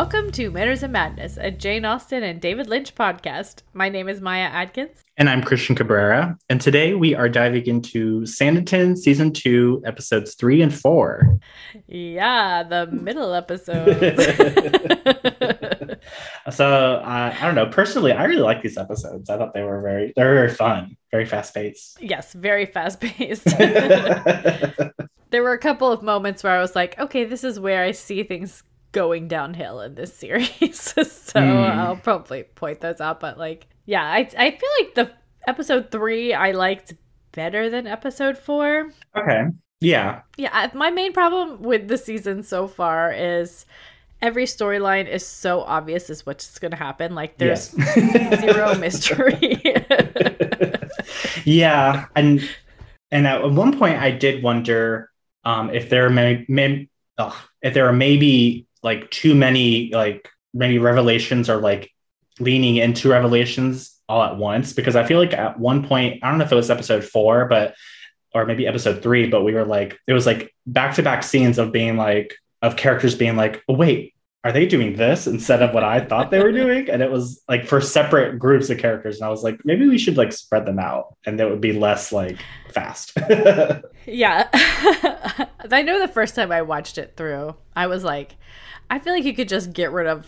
Welcome to Manners and Madness, a Jane Austen and David Lynch podcast. My name is Maya Adkins. And I'm Christian Cabrera. And today we are diving into Sanditon Season 2, Episodes 3 and 4. Yeah, the middle episode. so, uh, I don't know. Personally, I really like these episodes. I thought they were very, they were very fun, very fast paced. yes, very fast paced. there were a couple of moments where I was like, okay, this is where I see things going downhill in this series. so Mm. I'll probably point those out. But like, yeah, I I feel like the episode three I liked better than episode four. okay. Yeah. Yeah, my main problem with the season so far is every storyline is so obvious as what's going to happen. Like there's Yes. zero mystery. yeah. And and at one point I did wonder um, if there may, may if there are maybe like too many like maybe revelations or like leaning into revelations all at once. Because I feel like at one point I don't know if it was episode four but or maybe episode three but we were like it was like back to back scenes of being like of characters being like oh, wait are they doing this? instead of what I thought they were doing. And it was like for separate groups of characters. And I was like maybe we should like spread them out and that would be less like fast. Yeah. I know the first time I watched it through, I was like, I feel like you could just get rid of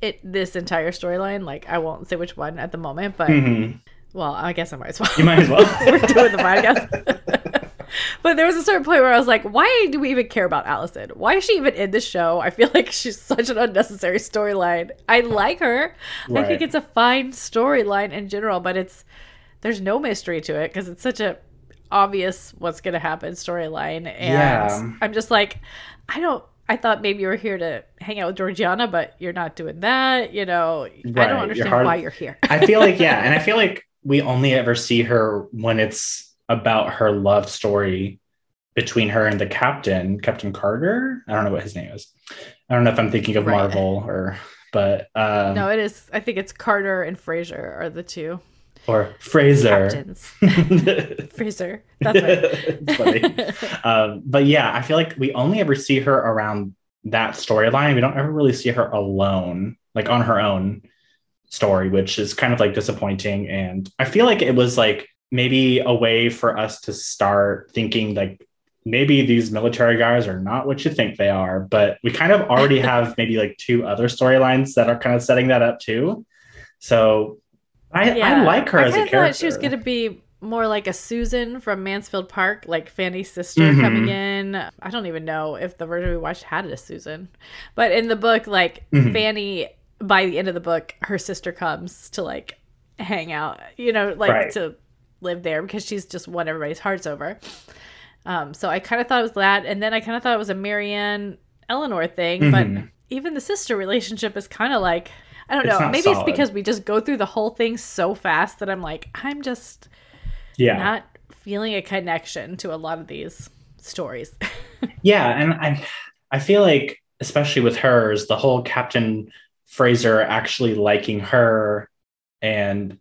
it this entire storyline. Like I won't say which one at the moment, but Mhm. well, I guess I might as well. you might as well We're doing the podcast. but there was a certain point where I was like, why do we even care about Allison? Why is she even in the show? I feel like she's such an unnecessary storyline. I like her. I think it's a fine storyline in general, but it's there's no mystery to it because it's such a obvious what's going to happen storyline and Yeah. I'm just like I don't I thought maybe you were here to hang out with Georgiana, but you're not doing that. You know, I don't you're understand hard- why you're here. I feel like yeah, and I feel like we only ever see her when it's about her love story between her and the captain, Captain Carter. I don't know what his name is. I don't know if I'm thinking of Right. Marvel or but um no, it is. I think it's Carter and Fraser are the two or Fraser. captains. Fraser. That's right. funny. Um, but yeah, I feel like we only ever see her around that storyline. We don't ever really see her alone, like on her own story, which is kind of like disappointing. And I feel like it was like maybe a way for us to start thinking like maybe these military guys are not what you think they are. But we kind of already have maybe like two other storylines that are kind of setting that up too. So I, I like her I as a character. thought she was going to be more like a Susan from Mansfield Park, like Fanny's sister Mhm. coming in. I don't even know if the version we watched had a Susan, but in the book, like Mhm. Fanny, by the end of the book, her sister comes to like hang out, you know, like Right. to live there because she's just won everybody's hearts over. Um, so I kind of thought it was that, and then I kind of thought it was a Marianne Eleanor thing, but Mhm. even the sister relationship is kind of like I don't It's know. Maybe solid. it's because we just go through the whole thing so fast that I'm like, I'm just yeah. not feeling a connection to a lot of these stories. Yeah, and I I feel like especially with hers, the whole Captain Fraser actually liking her and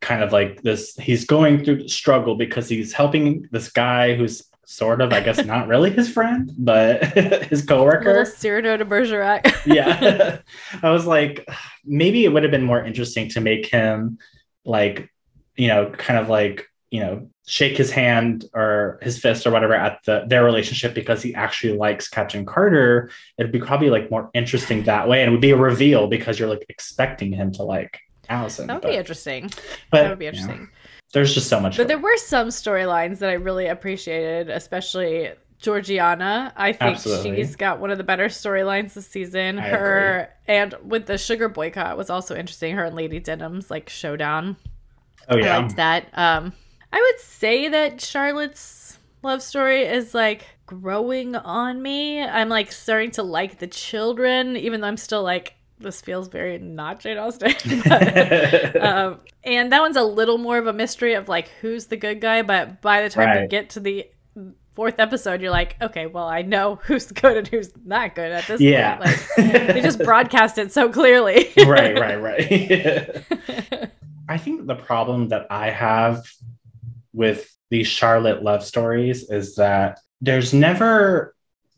kind of like this he's going through struggle because he's helping this guy who's sort of I guess not really his friend, but his coworker. Little. Cyrano de Bergerac. yeah. I was like maybe it would have been more interesting to make him like you know kind of like you know shake his hand or his fist or whatever at the their relationship because he actually likes Captain Carter. It'd be probably like more interesting that way, and it would be a reveal because you're like expecting him to like Allison. that would but, be interesting. but, that would be you know, interesting. There's just so much. But there were some storylines that I really appreciated, especially Georgiana. I think Absolutely. she's got one of the better storylines this season. I her and with the sugar boycott was also interesting. Her and Lady Denham's like showdown. oh yeah, I liked that. Um, I would say that Charlotte's love story is like growing on me. I'm like starting to like the children, even though I'm still like this feels very not Jane Austen. But, um, and that one's a little more of a mystery of like who's the good guy. But by the time you get to the fourth episode, you're like, okay, well, I know who's good and who's not good at this yeah. point. Like they just broadcast it so clearly. right, right, right. I think the problem that I have with these Charlotte love stories is that there's never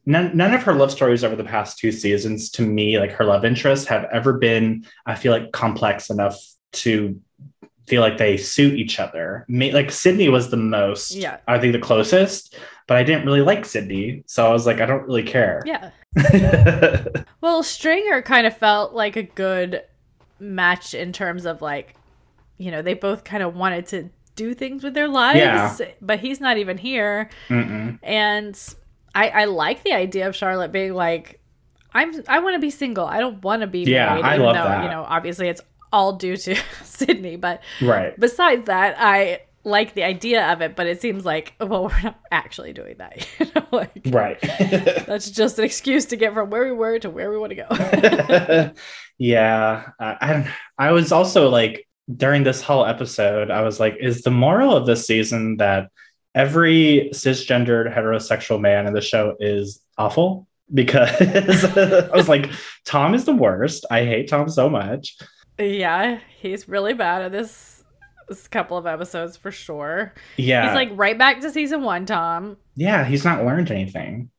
none, none of her love stories over the past two seasons to me like her love interests have ever been i feel like complex enough to feel like they suit each other like sydney was the most Yeah. i think the closest but i didn't really like sydney so i was like i don't really care Yeah. Well, Stringer kind of felt like a good match in terms of like, you know, they both kind of wanted to do things with their lives, Yeah. but he's not even here. Mm-mm. And I, I like the idea of Charlotte being like, I'm I want to be single. I don't want to be Yeah, married. I even love though, that. You know, obviously it's all due to Sydney, but right besides that, I like the idea of it. But it seems like, well, we're not actually doing that. You know, like right that's just an excuse to get from where we were to where we want to go. yeah I, I i was also like during this whole episode i was like is the moral of this season that every cisgendered heterosexual man in the show is awful because i was like tom is the worst i hate tom so much yeah, he's really bad at this. This couple of episodes for sure. yeah He's like right back to season one, Tom. yeah he's not learned anything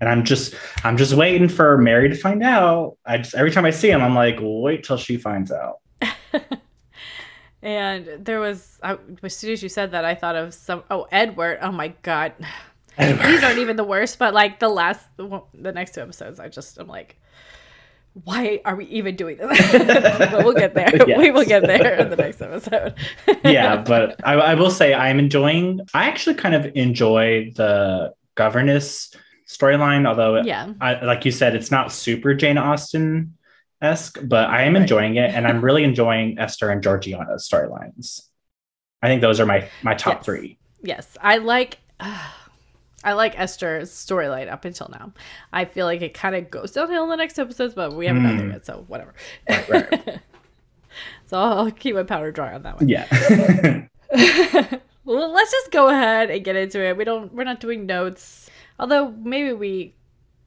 and i'm just i'm just waiting for mary to find out i just every time i see him i'm like wait till she finds out And there was, I, as soon as you said that, I thought of some. Oh, Edward. Oh my god, these aren't even the worst. But like the last, the next two episodes, I just am like, why are we even doing this? but we'll get there. We will get there in the next episode. yeah, but I, I will say I'm enjoying. I actually kind of enjoy the governess storyline, although yeah, I, like you said, it's not super Jane Austen esque, but I am Right. enjoying it, and I'm really enjoying Esther and Georgiana's storylines. I think those are my my top Yes. three. yes, I like. I like Esther's storyline up until now. I feel like it kind of goes downhill in the next episodes, but we haven't there Mm. yet, so whatever. Right, right. so I'll keep my powder dry on that one. Yeah. well, let's just go ahead and get into it. We don't. We're not doing notes. Although maybe we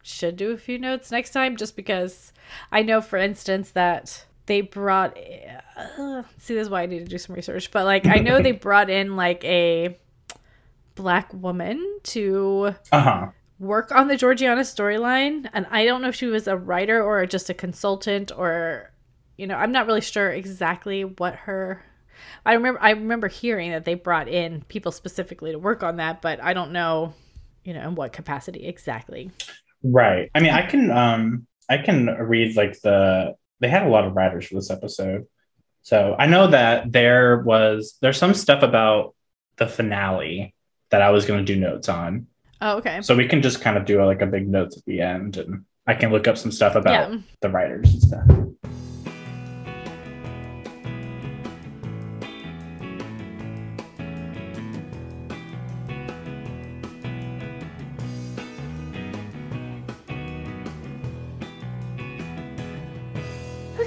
should do a few notes next time, just because I know, for instance, that they brought. Uh, see, this is why I need to do some research. But like, I know they brought in like a black woman to uh huh. work on the Georgiana storyline, and I don't know if she was a writer or just a consultant or, you know, I'm not really sure exactly what her. I remember I remember hearing that they brought in people specifically to work on that, but I don't know, you know, in what capacity exactly. Right. I mean, I can um I can read like the they had a lot of writers for this episode. So I know that there was there's some stuff about the finale that I was going to do notes on. Oh, okay. So we can just kind of do like a big notes at the end and I can look up some stuff about Yeah. the writers and stuff.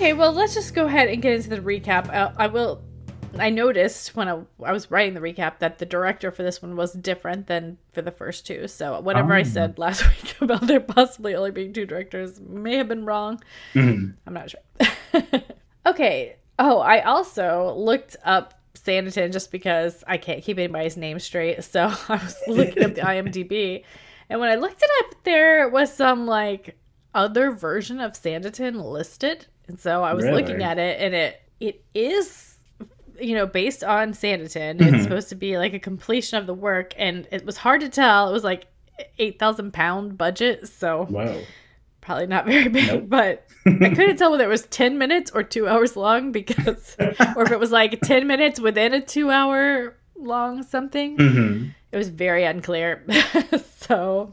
Okay, well, let's just go ahead and get into the recap. Uh, I will. I noticed when I, I was writing the recap that the director for this one was different than for the first two. So whatever I Oh. said last week about there possibly only being two directors may have been wrong. Mhm. I'm not sure. okay. Oh, I also looked up Sanditon just because I can't keep anybody's name straight. So I was looking up the IMDb. And when I looked it up, there was some like other version of Sanditon listed. And so I was looking at it and it it is you know based on Sanditon. Mhm. It's supposed to be like a completion of the work and it was hard to tell. It was like 8,000 pound budget. So Whoa. probably not very big, Nope. but I couldn't tell whether it was 10 minutes or two hours long because, or if it was like 10 minutes within a two hour long something. hmm It was very unclear. so,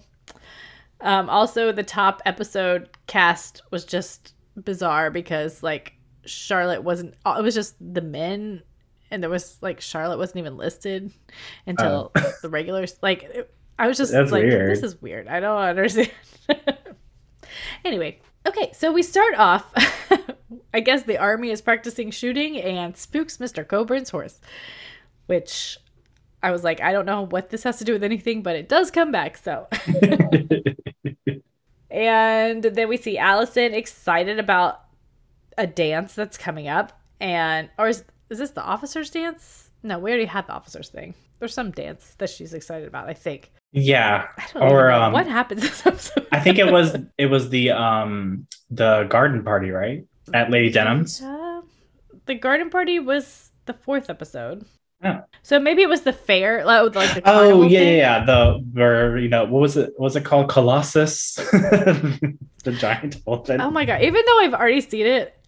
um, also the top episode cast was just bizarre because like Charlotte wasn't, it was just the men. And there was like Charlotte wasn't even listed until oh. the regulars. Like, it- I was just Oh. That's like, weird. this is weird. I don't understand. anyway, okay, so we start off. I guess the army is practicing shooting and spooks Mr. Coburn's horse, which I was like, I don't know what this has to do with anything, but it does come back. So, and then we see Allison excited about a dance that's coming up, and or is is this the officers' dance? No, we already had the officers thing. there's some dance that she's excited about. I think. Yeah. I don't Or, know um, what happens this episode. I think it was it was the um the garden party, right? At Lady Denham's. Uh, the garden party was the fourth episode. So maybe it was the fair, like like the Oh yeah, yeah, yeah. The where you know what was it? What was it called? Colossus, the giant elephant. Oh my god! Even though I've already seen it,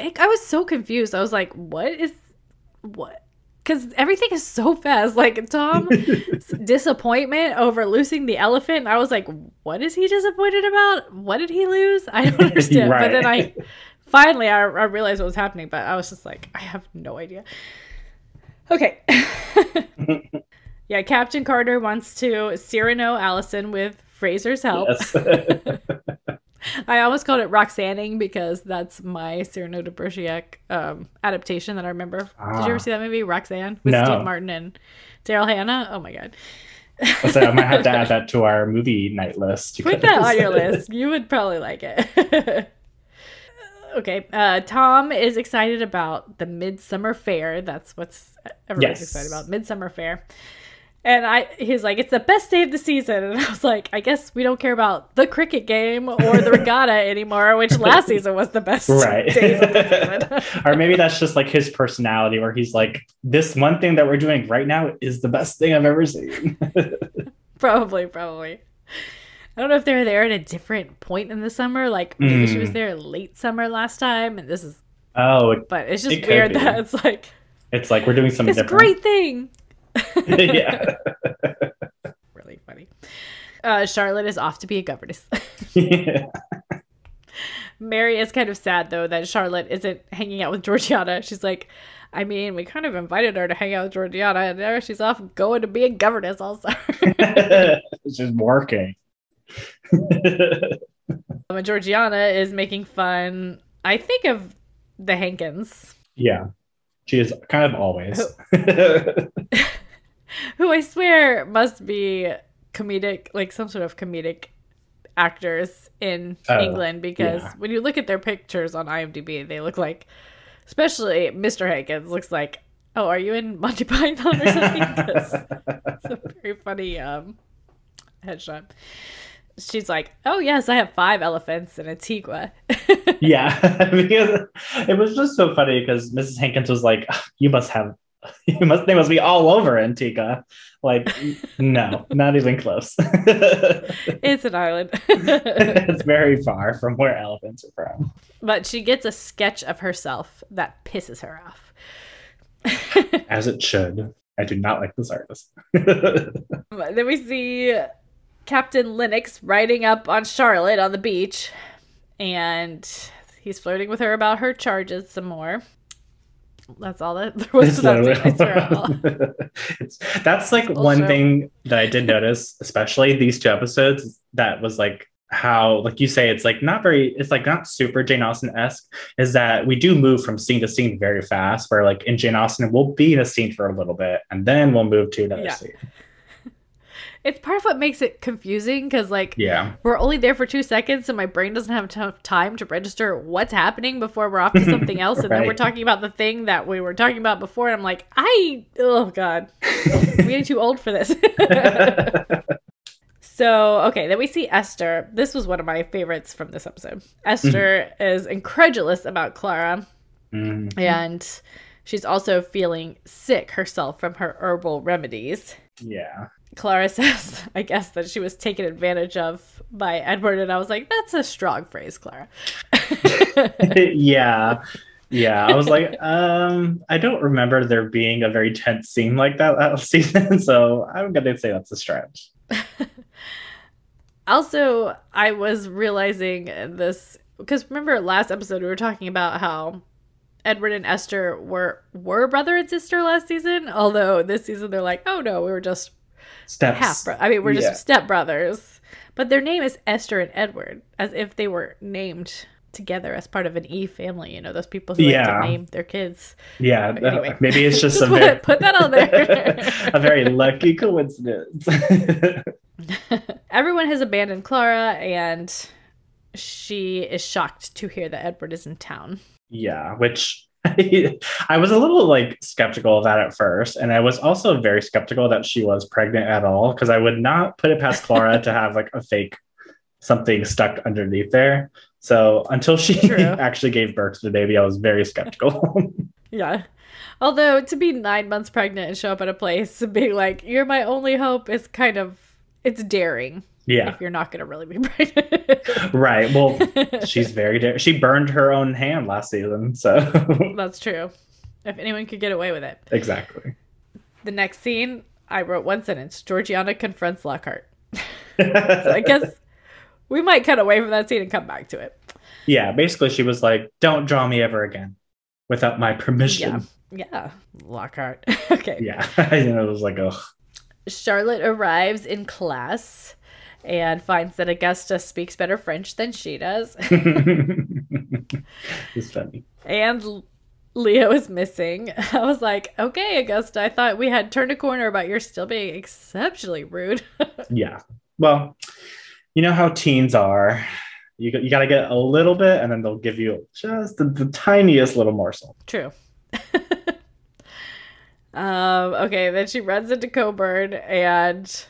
I was so confused. I was like, "What is what?" Because everything is so fast. Like Tom's disappointment over losing the elephant. I was like, "What is he disappointed about? What did he lose?" I don't understand. But then I finally I, I realized what was happening. But I was just like, I have no idea. Okay. yeah, Captain Carter wants to Cyrano Allison with Fraser's help. Yes. I almost called it Roxanning because that's my Cyrano de Bergerac um, adaptation that I remember. Did Ah. you ever see that movie, Roxanne, with No. Steve Martin and Daryl Hannah? Oh my god. so I might have to add that to our movie night list. Put that on your list. You would probably like it. Okay. Uh, Tom is excited about the Midsummer Fair. That's what's everybody's Yes. excited about. Midsummer Fair. And I, he's like, it's the best day of the season. And I was like, I guess we don't care about the cricket game or the regatta anymore, which last season was the best right days of the season. or maybe that's just like his personality where he's like this one thing that we're doing right now is the best thing i've ever seen probably, probably. I don't know if they were there at a different point in the summer. Like maybe she was Mm. there late summer last time, and this is oh but it's just It weird that it's like it's like we're doing something this different great thing. yeah really funny. Uh, Charlotte is off to be a governess. yeah Mary is kind of sad though that Charlotte isn't hanging out with Georgiana. She's like, I mean, we kind of invited her to hang out with Georgiana, and there she's off going to be a governess also. just working Georgiana is making fun, I think, of the Hankins, yeah she is kind of always who I swear must be comedic, like some sort of comedic actors in Oh, England because yeah. when you look at their pictures on IMDb, they look like, especially Mr. Hankins, looks like, oh, are you in Monty Python or something? it's a very funny um, headshot. She's like, oh, yes, I have five elephants in Antigua. yeah because it was just so funny because mrs hankins was like you must have you must they must be all over antigua like no not even close it's an island. it's very far from where elephants are from but she gets a sketch of herself that pisses her off. as it should i do not like this artist then we see Captain Lennox riding up on Charlotte on the beach, and he's flirting with her about her charges some more. That's all that there was to that scene, I swear. I'll- It's- that's like one thing that I did notice, especially these two episodes, that was like how, like you say, it's like not very, it's like not super Jane Austen esque, is that we do move from scene to scene very fast. Where like in Jane Austen, we'll be in a scene for a little bit and then we'll move to another Yeah. scene. It's part of what makes it confusing because, like, Yeah. we're only there for two seconds, and my brain doesn't have enough time to register what's happening before we're off to something else. And then we're talking about the thing that we were talking about before. And I'm like, I, oh God, we ain't too old for this. So, okay, then we see Esther. This was one of my favorites from this episode. Esther is incredulous about Clara, Mm. and she's also feeling sick herself from her herbal remedies. Yeah. Clara says, I guess, that she was taken advantage of by Edward, and I was like, that's a strong phrase, Clara. yeah. Yeah. I was like, um, I don't remember there being a very tense scene like that last season. So I'm gonna say that's a stretch. Also, I was realizing this because remember last episode we were talking about how Edward and Esther were were brother and sister last season. Although this season they're like, oh no, we were just Steps. half. Bro- I mean, we're just Yeah. step brothers. But their name is Esther and Edward, as if they were named together as part of an E family. You know, those people who like to name their kids. Yeah, But anyway. uh, maybe it's just, Just a very put that on there. a very lucky coincidence. Everyone has abandoned Clara, and she is shocked to hear that Edward is in town. Yeah, which I was a little like skeptical of that at first, and I was also very skeptical that she was pregnant at all because I would not put it past Clara to have like a fake something stuck underneath there. So until she actually gave birth to the baby, I was very skeptical. Yeah. Although to be nine months pregnant and show up at a place and be like, "You're my only hope," is kind of it's daring. Yeah, If you're not going to really be pregnant. right. Well, she's very she burned her own hand last season, so That's true. If anyone could get away with it. exactly. The next scene, I wrote one sentence: Georgiana confronts Lockhart. So I guess we might cut away from that scene and come back to it. yeah, basically, she was like, "Don't draw me ever again without my permission." Yeah, Lockhart. okay. Yeah, and it was like, oh, Charlotte arrives in class and finds that Augusta speaks better French than she does. it's funny. and Leo is missing. I was like, okay, Augusta, I thought we had turned a corner, but you're still being exceptionally rude. Yeah. Well, you know how teens are. You, got- you got to get a little bit, and then they'll give you just the, the tiniest little morsel. True. um, okay, then she runs into Coburn and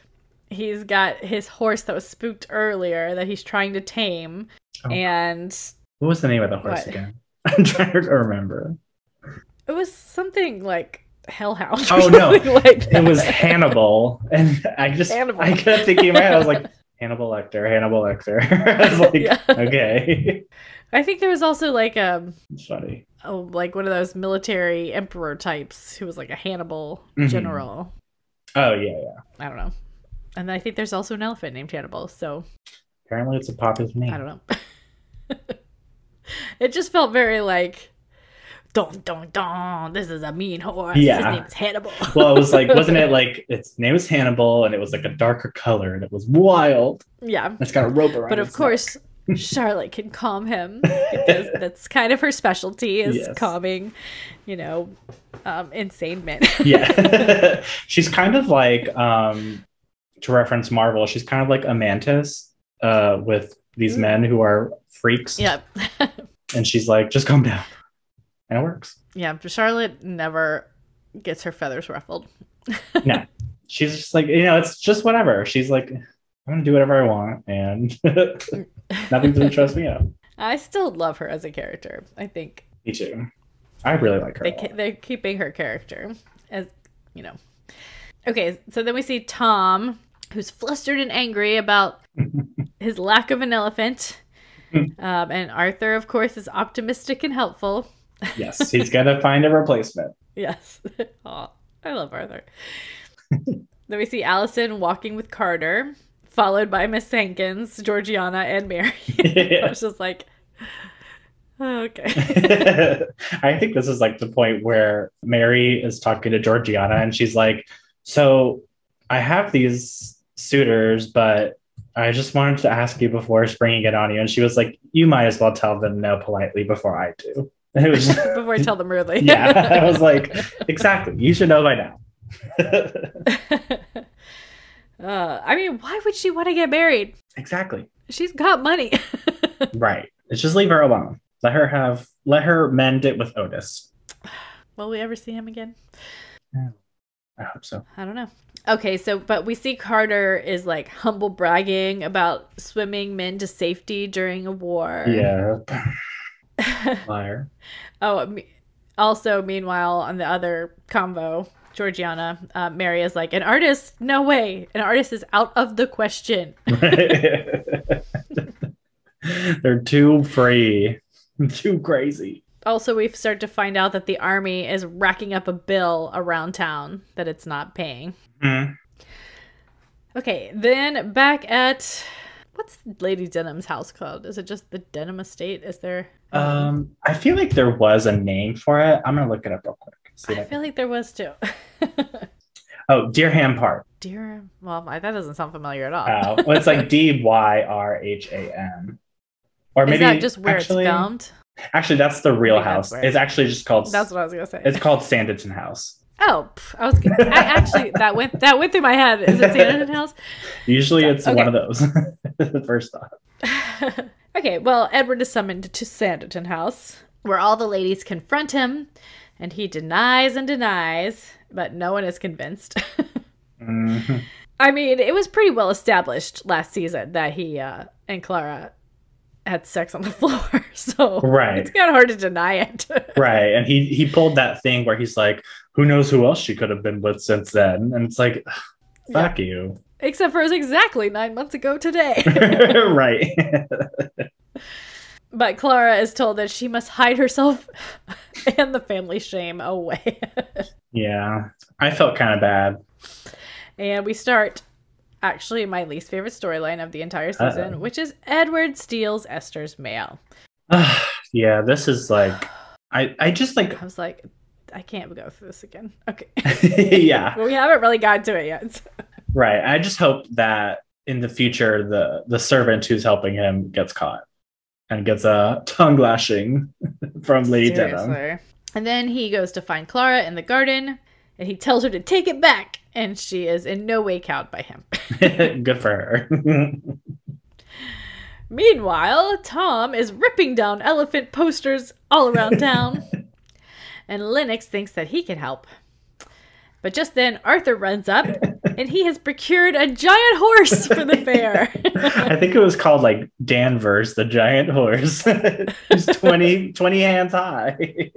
he's got his horse that was spooked earlier that he's trying to tame. Oh. And What was the name of the horse What? again? I'm trying to remember. it was something like Hellhound. Oh, no. like It was. Hannibal, and I just Hannibal. I kept thinking in my head, I was like Hannibal Lecter, Hannibal Lecter. I was like, Yeah. okay, I think there was also like um it's funny. oh, like one of those military emperor types who was like a Hannibal Mhm. general. Oh yeah, yeah. I don't know. And I think there's also an elephant named Hannibal. So Apparently, it's a popular name. I don't know. it just felt very like, don don don. This is a mean horse. His name is Hannibal. Well, it was like, wasn't it like its name is Hannibal, and it was like a darker color, and it was wild. yeah. It's got a rope around. But of course, Charlotte can calm him because that's kind of her specialty is Yes. calming, you know, um, insane men. yeah, she's kind of like um, to reference Marvel. She's kind of like a mantis uh, with these Mm. men who are freaks. yeah. and she's like, just calm down, and it works. Yeah. But Charlotte never gets her feathers ruffled. No, she's just like, you know, it's just whatever. She's like, I'm gonna do whatever I want, and nothing's gonna trust me up. I still love her as a character. I think Me too. I really like her. they they're keeping her character as you know. Okay, so then we see Tom, who's flustered and angry about his lack of an elephant, um, and Arthur, of course, is optimistic and helpful. yes, he's gonna find a replacement. Yes, Aw, I love Arthur. then we see Allison walking with Carter, followed by Miss Hankins, Georgiana, and Mary. I was just like, okay. I think this is like the point where Mary is talking to Georgiana and she's like, So I have these suitors, but I just wanted to ask you before springing it on you. And she was like, You might as well tell them no politely before I do. And it was, Before I tell them rudely. yeah, I was like, Exactly. You should know by now. uh, I mean, why would she want to get married? exactly. She's got money. Right. Let's just leave her alone. Let her have, let her mend it with Otis. Will we ever see him again? I hope so. I don't know. Okay, so but we see Carter is like humble bragging about swimming men to safety during a war. Yeah. Liar. oh, also meanwhile on the other convo, Georgiana, uh, Mary is like an artist. No way, an artist is out of the question. They're too free, too crazy. Also, we start to find out that the army is racking up a bill around town that it's not paying. Hmm. Okay, then back at what's Lady Denham's house called? Is it just the Denham Estate? Is there? Um, I feel like there was a name for it. I'm gonna look it up real quick. See I feel like there was too. Oh, Dyrham Park. Dear, well, that doesn't sound familiar at all. Oh, well, it's like D Y R H A M. Or Is maybe that just where actually, it's filmed? Actually, that's the real house. It's actually just called. That's what I was gonna say. It's called Sanditon House. oh, I was. Gonna, I actually that went that went through my head. Is it Sanditon House? Usually, it's Okay. one of those. first thought. okay, well, Edward is summoned to Sanditon House, where all the ladies confront him and he denies and denies, but no one is convinced. Mhm. I mean, it was pretty well established last season that he uh, and Clara had sex on the floor, so Right. it's kind of hard to deny it. Right. And he he pulled that thing where he's like, who knows who else she could have been with since then? And it's like, fuck you. Except for it was exactly nine months ago today. right. but Clara is told that she must hide herself and the family shame away. yeah. I felt kind of bad. and we start actually my least favorite storyline of the entire season, Uh-oh. which is Edward steals Esther's mail. yeah, this is like I I just like I was like, I can't go through this again. Okay. yeah. but we haven't really gotten to it yet. Right. I just hope that in the future the the servant who's helping him gets caught and gets a tongue lashing from Lady Denham. And then he goes to find Clara in the garden and he tells her to take it back. And she is in no way cowed by him. Good for her. Meanwhile, Tom is ripping down elephant posters all around town. and Lennox thinks that he can help. But just then, Arthur runs up and he has procured a giant horse for the fair. I think it was called like Danvers, the giant horse. He's 20, 20 hands high.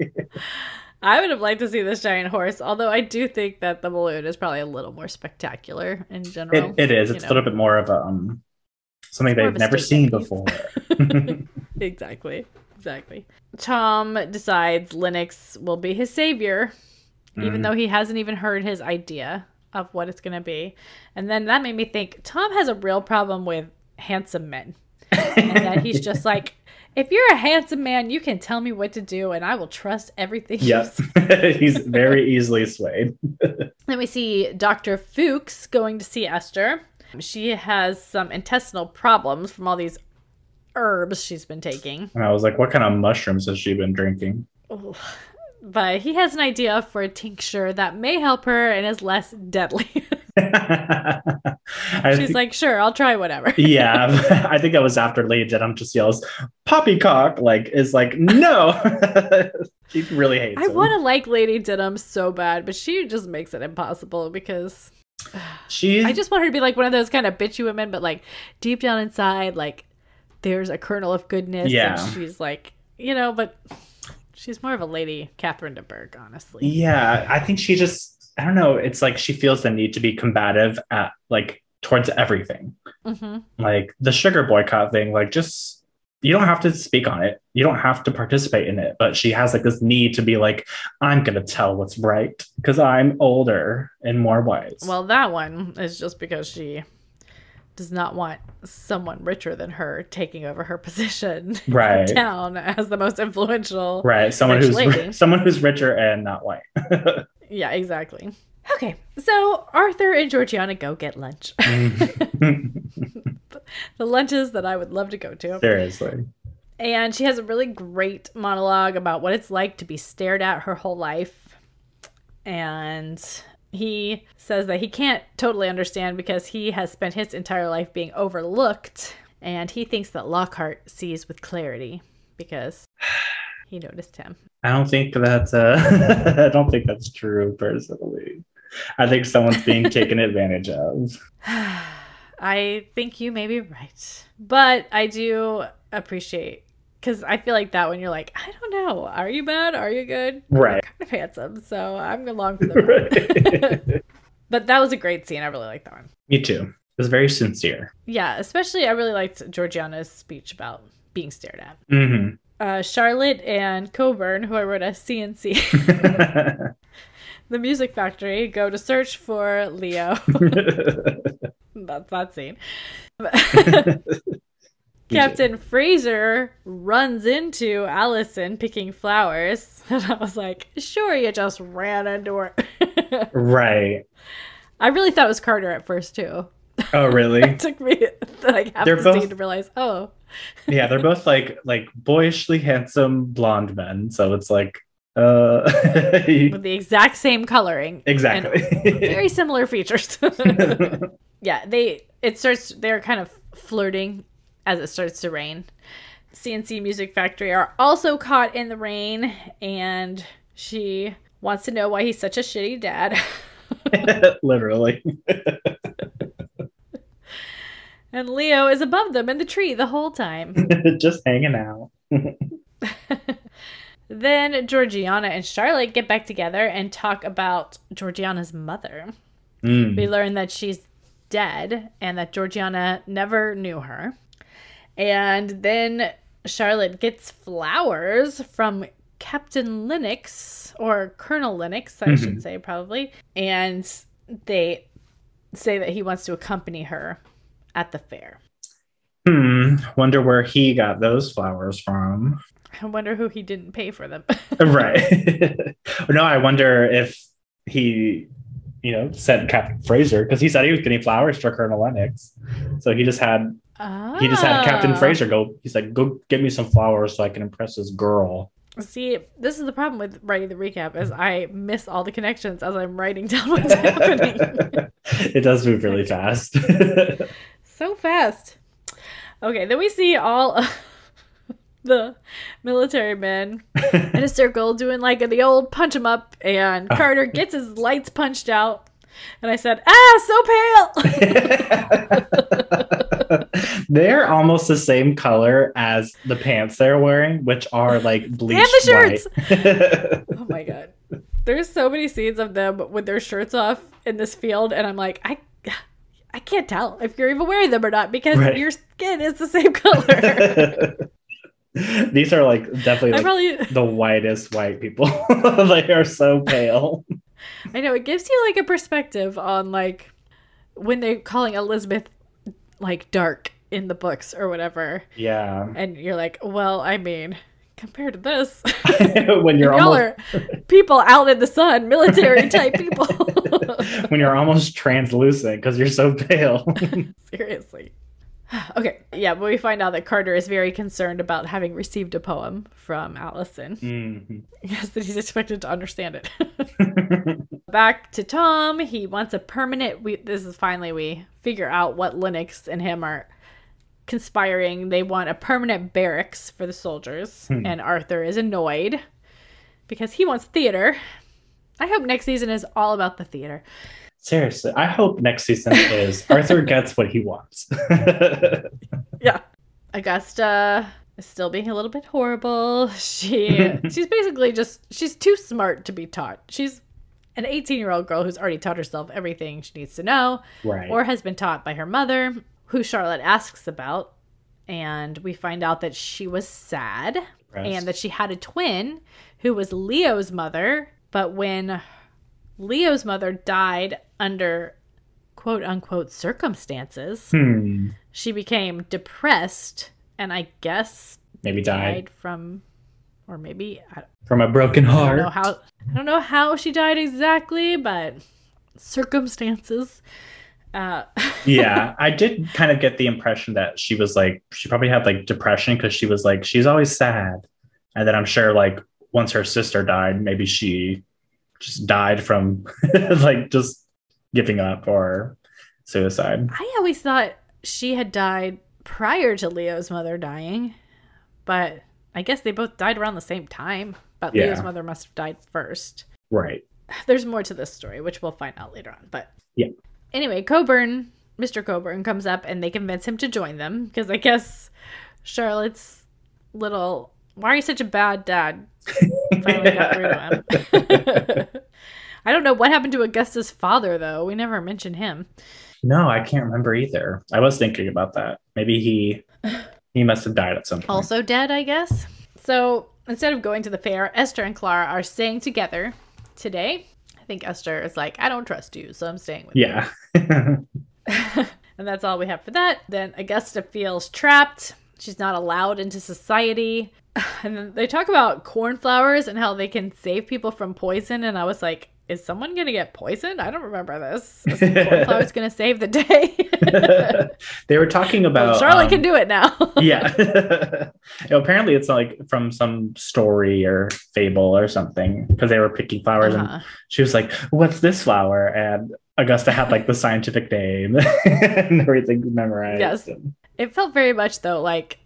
I would have liked to see this giant horse, although I do think that the balloon is probably a little more spectacular in general. It, it is. It's know. a little bit more of a um something they've never seen piece. before. exactly. Exactly. Tom decides Lennox will be his savior, even Mhm. though he hasn't even heard his idea of what it's going to be. And then that made me think Tom has a real problem with handsome men. And that he's just like, if you're a handsome man, you can tell me what to do and I will trust everything Yes. He's very easily swayed. Then we see Dr. Fuchs going to see Esther. She has some intestinal problems from all these herbs she's been taking. And I was like, what kind of mushrooms has she been drinking? Ooh. But he has an idea for a tincture that may help her and is less deadly. She's think- like, sure, I'll try whatever. yeah, I think that was after Lady Denham just yells, Poppycock, like, is like, no. she really hates I want to like Lady Denham so bad, but she just makes it impossible because She, I just want her to be like one of those kind of bitchy women, but like deep down inside, like there's a kernel of goodness. Yeah. And she's like, you know, but she's more of a lady Catherine de Bourgh, honestly. yeah, I think she just, I don't know, it's like she feels the need to be combative at, like, towards everything. hmm Like, the sugar boycott thing, like, just, you don't have to speak on it. You don't have to participate in it. But she has, like, this need to be like, I'm going to tell what's right because I'm older and more wise. Well, that one is just because she does not want someone richer than her taking over her position Right. town as the most influential. Right, someone who's lady. someone who's richer and not white. Yeah, exactly. Okay, so Arthur and Georgiana go get lunch. Mm-hmm. the lunches that I would love to go to. Seriously. And she has a really great monologue about what it's like to be stared at her whole life. And he says that he can't totally understand because he has spent his entire life being overlooked. And he thinks that Lockhart sees with clarity because he noticed him. I don't think that's uh I don't think that's true personally. I think someone's being taken advantage of. I think you may be right. But I do appreciate because I feel like that when you're like, I don't know, are you bad? Are you good? Right. You're kind of handsome, so I'm along for the ride. but that was a great scene. I really liked that one. Me too. It was very sincere. Yeah, especially I really liked Georgiana's speech about being stared at. hmm Uh, Charlotte and Coburn, who I wrote as CNC, the music factory, go to search for Leo. That's that scene. Captain Fraser runs into Allison picking flowers. And I was like, sure, you just ran into her. right. I really thought it was Carter at first, too. Oh really? It took me like half They're the both- scene to realize, oh, yeah, they're both like like boyishly handsome blonde men. So it's like uh with the exact same coloring. exactly. Very similar features. yeah, they, it starts, they're kind of flirting as it starts to rain. CNC Music Factory are also caught in the rain, and she wants to know why he's such a shitty dad. Literally. and Leo is above them in the tree the whole time. Just hanging out. then Georgiana and Charlotte get back together and talk about Georgiana's mother. Mm. We learn that she's dead and that Georgiana never knew her. And then Charlotte gets flowers from Captain Lennox or Colonel Lennox, I Mhm. should say, probably. And they say that he wants to accompany her at the fair. Hmm. Wonder where he got those flowers from. I wonder who he didn't pay for them. right. no, I wonder if he, you know, sent Captain Fraser because he said he was getting flowers for Colonel Lennox. So he just had he just had Captain Ah. Fraser go. He's like, go get me some flowers so I can impress this girl. See, this is the problem with writing the recap is I miss all the connections as I'm writing down what's happening. it does move really fast. so fast. Okay, then we see all of the military men in a circle doing like the old punch 'em up, and Carter gets his lights punched out. And I said, ah, so pale. they're almost the same color as the pants they're wearing, which are like bleached shirts. white. oh my god. There's so many scenes of them with their shirts off in this field, and I'm like, I I can't tell if you're even wearing them or not because Right. your skin is the same color. These are like definitely like probably the whitest white people. they are so pale. I know it gives you like a perspective on like when they're calling Elizabeth like dark in the books or whatever, Yeah. and you're like, well, I mean, compared to this, when you're y'all almost are people out in the sun, military type people. when you're almost translucent because you're so pale. Seriously. Okay, yeah, but we find out that Carter is very concerned about having received a poem from Allison. Mhm. Yes, that he's expected to understand it. Back to Tom, he wants a permanent. We this is finally we figure out what Lennox and him are conspiring. They want a permanent barracks for the soldiers, Hmm. and Arthur is annoyed because he wants theater. I hope next season is all about the theater. Seriously, I hope next season is Arthur gets what he wants. Yeah. Augusta is still being a little bit horrible. She she's basically just she's too smart to be taught. She's an 18-year-old girl who's already taught herself everything she needs to know right. or has been taught by her mother, who Charlotte asks about. And we find out that she was sad and that she had a twin who was Leo's mother, but when Leo's mother died under quote unquote circumstances, hmm. she became depressed and I guess Maybe died, died from or maybe from a broken heart. I don't know how I don't know how she died exactly, but circumstances. Uh yeah, I did kind of get the impression that she was like she probably had like depression because she was like she's always sad, and then I'm sure like once her sister died, maybe she just died from like just giving up or suicide. I always thought she had died prior to Leo's mother dying, but I guess they both died around the same time. But Yeah. Leo's mother must have died first. Right. There's more to this story, which we'll find out later on. But Yeah. Anyway, Coburn, Mr. Coburn comes up and they convince him to join them because I guess Charlotte's little why are you such a bad dad finally got through to him. I don't know what happened to Augusta's father though. We never mentioned him. No, I can't remember either. I was thinking about that. Maybe he he must have died at some point. Also dead, I guess. So instead of going to the fair, Esther and Clara are staying together today. I think Esther is like, I don't trust you, so I'm staying with yeah. you. Yeah. and that's all we have for that. Then Augusta feels trapped. She's not allowed into society. And then they talk about cornflowers and how they can save people from poison. And I was like, is someone going to get poisoned? I don't remember this. Is cornflowers going to save the day? they were talking about well, Charlotte um, can do it now. yeah. Apparently, it's like from some story or fable or something because they were picking flowers, and Uh-huh. she was like, "What's this flower?" And Augusta had like the scientific name and everything memorized. Yes. And- It felt very much though like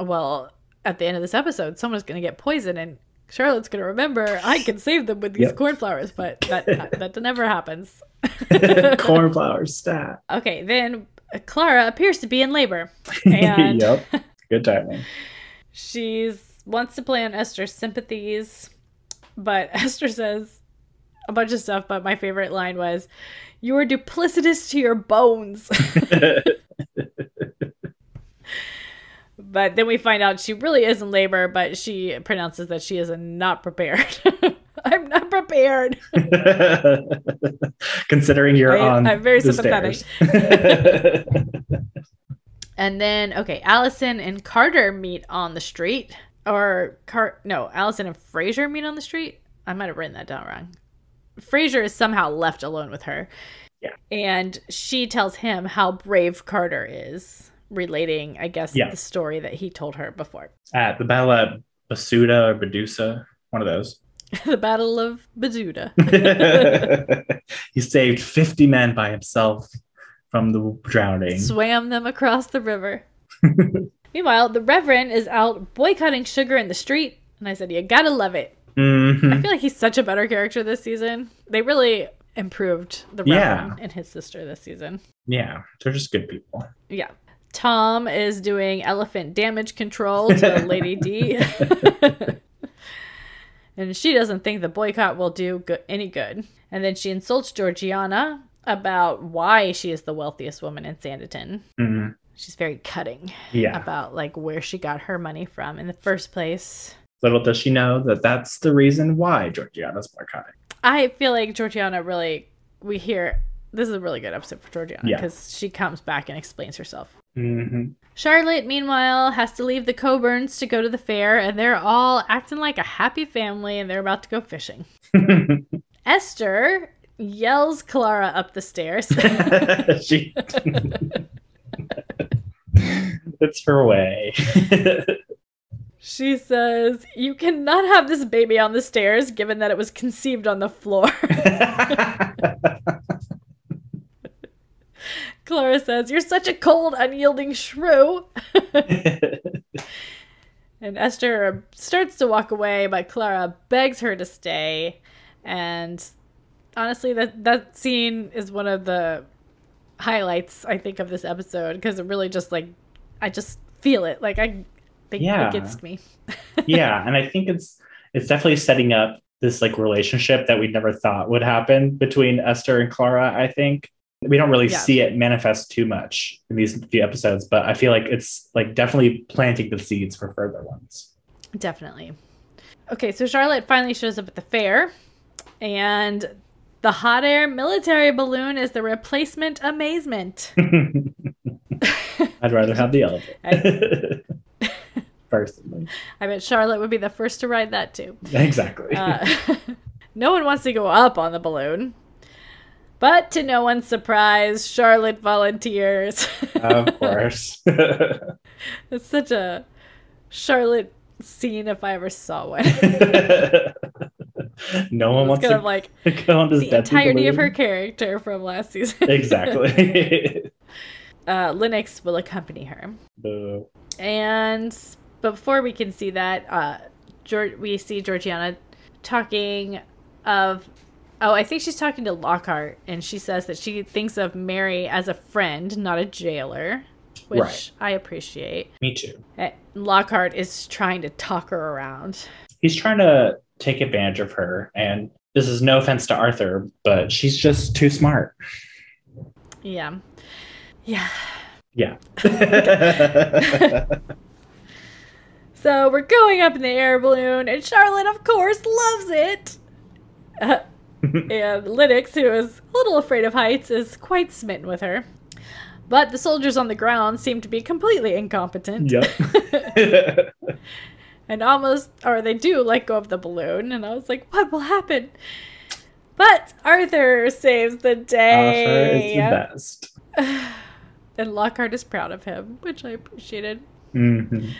well, at the end of this episode, someone's going to get poisoned and Charlotte's going to remember I can save them with these Yep. cornflowers, but that, that, never happens. Cornflower stat. Okay, then Clara appears to be in labor. And yep. Good timing. she's wants to play on Esther's sympathies, but Esther says a bunch of stuff, but my favorite line was, You are duplicitous to your bones. But then we find out she really is in labor, but she pronounces that she is not prepared. I'm not prepared. Considering you're I- on I'm very the sympathetic. And then, okay, Allison and Carter meet on the street. Or, Car- no, Allison and Fraser meet on the street. I might have written that down wrong. Fraser is somehow left alone with her. Yeah. And she tells him how brave Carter is, relating, I guess, Yeah. the story that he told her before. At the battle of Basuda or Medusa, one of those. the Battle of Bezuda. he saved 50 men by himself from the drowning. Swam them across the river. Meanwhile, the Reverend is out boycotting sugar in the street. And I said, You gotta love it. I Mhm. feel like he's such a better character this season. They really improved the Yeah. Reverend and his sister this season. Yeah, they're just good people. Yeah. Tom is doing elephant damage control to Lady D. and she doesn't think the boycott will do go- any good. And then she insults Georgiana about why she is the wealthiest woman in Sanditon. Mhm. She's very cutting Yeah. about like where she got her money from in the first place. Little does she know that that's the reason why Georgiana's boycotting. I feel like Georgiana really we hear this is a really good episode for Georgiana Yeah. because she comes back and explains herself. hmm Charlotte, meanwhile, has to leave the Colbournes to go to the fair, and they're all acting like a happy family and they're about to go fishing. Esther yells Clara up the stairs. she. it's her way. she says, You cannot have this baby on the stairs, given that it was conceived on the floor. Clara says, You're such a cold, unyielding shrew. And Esther starts to walk away, but Clara begs her to stay. And honestly, that that scene is one of the highlights I think of this episode because it really just like I just feel it. Like I think Yeah. it gets me. yeah, and I think it's it's definitely setting up this like relationship that we never thought would happen between Esther and Clara. I think we don't really Yeah. see it manifest too much in these few episodes, but I feel like it's like definitely planting the seeds for further ones. Definitely. Okay, so Charlotte finally shows up at the fair, and the hot air military balloon is the replacement amazement. I'd rather have the elephant. Personally. I bet Charlotte would be the first to ride that too. Exactly. Uh, no one wants to go up on the balloon. But to no one's surprise, Charlotte volunteers. of course. it's such a Charlotte scene if I ever saw one. no one wants kind to of like go on this the entirety of her character from last season. Exactly. uh, Lennox will accompany her. Boo. And before we can see that, uh, George, we see Georgiana talking of. Oh, I think she's talking to Lockhart, and she says that she thinks of Mary as a friend, not a jailer, which Right. I appreciate. Me too. Uh, Lockhart is trying to talk her around. He's trying to take advantage of her, and this is no offense to Arthur, but she's just too smart. Yeah. Yeah. Yeah. So we're going up in the air balloon, and Charlotte, of course, loves it. Uh, and Lennox, who is a little afraid of heights, is quite smitten with her. But the soldiers on the ground seem to be completely incompetent. yep. and almost, or they do let go of the balloon. And I was like, what will happen? But Arthur saves the day. Arthur is the best. and Lockhart is proud of him, which I appreciated. Mhm.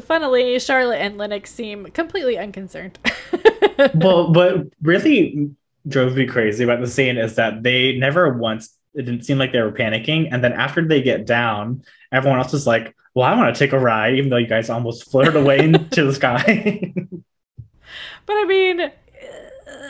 Funnily, Charlotte and Lennox seem completely unconcerned. Well, but really drove me crazy about the scene is that they never once, it didn't seem like they were panicking. And then after they get down, everyone else is like, well, I want to take a ride, even though you guys almost floated away into the sky. But I mean,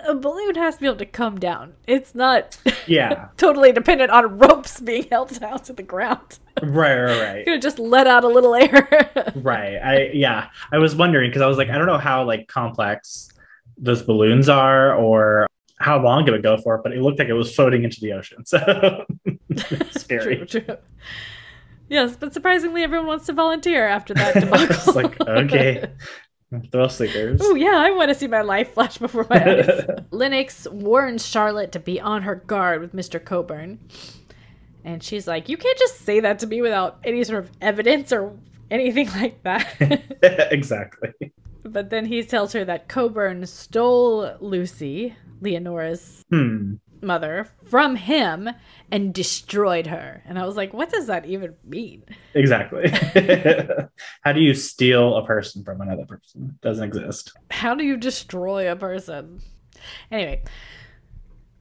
a balloon has to be able to come down. It's not yeah, totally dependent on ropes being held down to the ground. right, right, right. Have just let out a little air. Right. I yeah. I was wondering because I was like, I don't know how like complex those balloons are or how long it would go for, but it looked like it was floating into the ocean. So scary. True, true. Yes, but surprisingly, everyone wants to volunteer after that debacle. it's like okay, seekers. Oh yeah, I want to see my life flash before my eyes. Lennox warns Charlotte to be on her guard with Mr. Colbourne. And she's like, You can't just say that to me without any sort of evidence or anything like that. exactly. but then he tells her that Colbourne stole Lucy, Leonora's Hmm. mother, from him and destroyed her. And I was like, What does that even mean? Exactly. how do you steal a person from another person? Doesn't exist. How do you destroy a person? Anyway,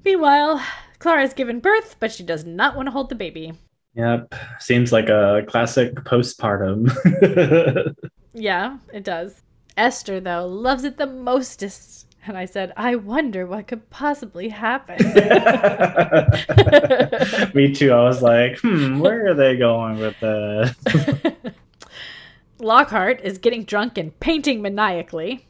meanwhile, Clara Clara's given birth, but she does not want to hold the baby. Yep. Seems like a classic postpartum. Yeah, it does. Esther, though, loves it the mostest. And I said, I wonder what could possibly happen. Me too. I was like, hmm, where are they going with this? Lockhart is getting drunk and painting maniacally.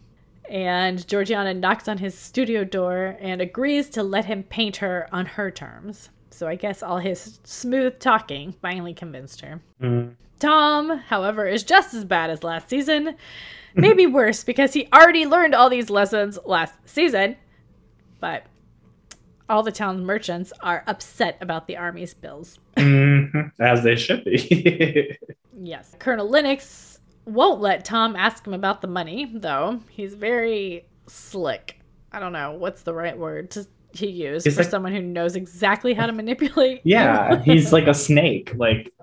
And Georgiana knocks on his studio door and agrees to let him paint her on her terms. So I guess all his smooth talking finally convinced her. Hmm. Tom, however, is just as bad as last season. Maybe worse because he already learned all these lessons last season. But all the town's merchants are upset about the army's bills. Mhm. As they should be. Yes. Colonel Lennox won't let Tom ask him about the money, though. He's very slick. I don't know what's the right word to he use He's for like- someone who knows exactly how to manipulate. yeah, he's like a snake. Like,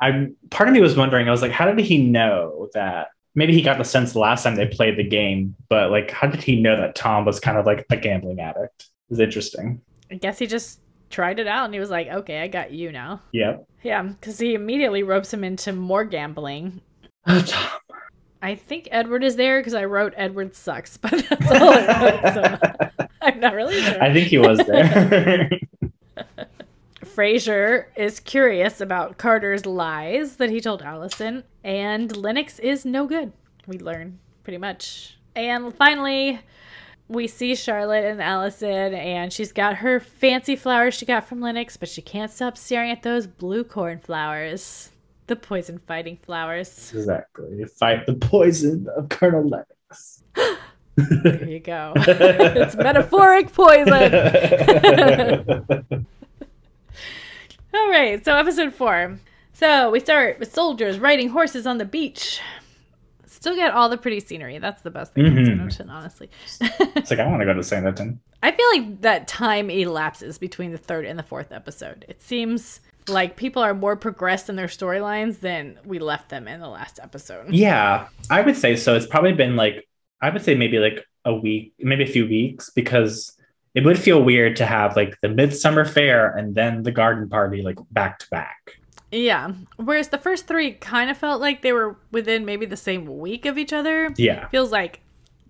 I part of me was wondering. I was like, how did he know that? Maybe he got the sense the last time they played the game, but like, how did he know that Tom was kind of like a gambling addict? It's interesting. I guess he just tried it out and he was like, okay, I got you now. Yep. Yeah, because he immediately ropes him into more gambling. Oh, Tom. I think Edward is there because I wrote Edward sucks, but that's all I wrote. So I'm not really sure. I think he was there. Fraser is curious about Carter's lies that he told Allison, and Lennox is no good. We learn pretty much. And finally, we see Charlotte and Allison, and she's got her fancy flowers she got from Lennox, but she can't stop staring at those blue corn flowers. The poison fighting flowers. exactly. Fight the poison of Colonel Lennox. There you go. it's metaphoric poison. All right, so episode four. So we start with soldiers riding horses on the beach. Still get all the pretty scenery. That's the best thing about Mhm. Sanditon, honestly. it's like I want to go to Sanditon. I feel like that time elapses between the third and the fourth episode. It seems like people are more progressed in their storylines than we left them in the last episode. Yeah, I would say so. It's probably been like I would say maybe like a week, maybe a few weeks, because it would feel weird to have like the midsummer fair and then the garden party like back to back. Yeah. Whereas the first three kind of felt like they were within maybe the same week of each other. Yeah, Feels like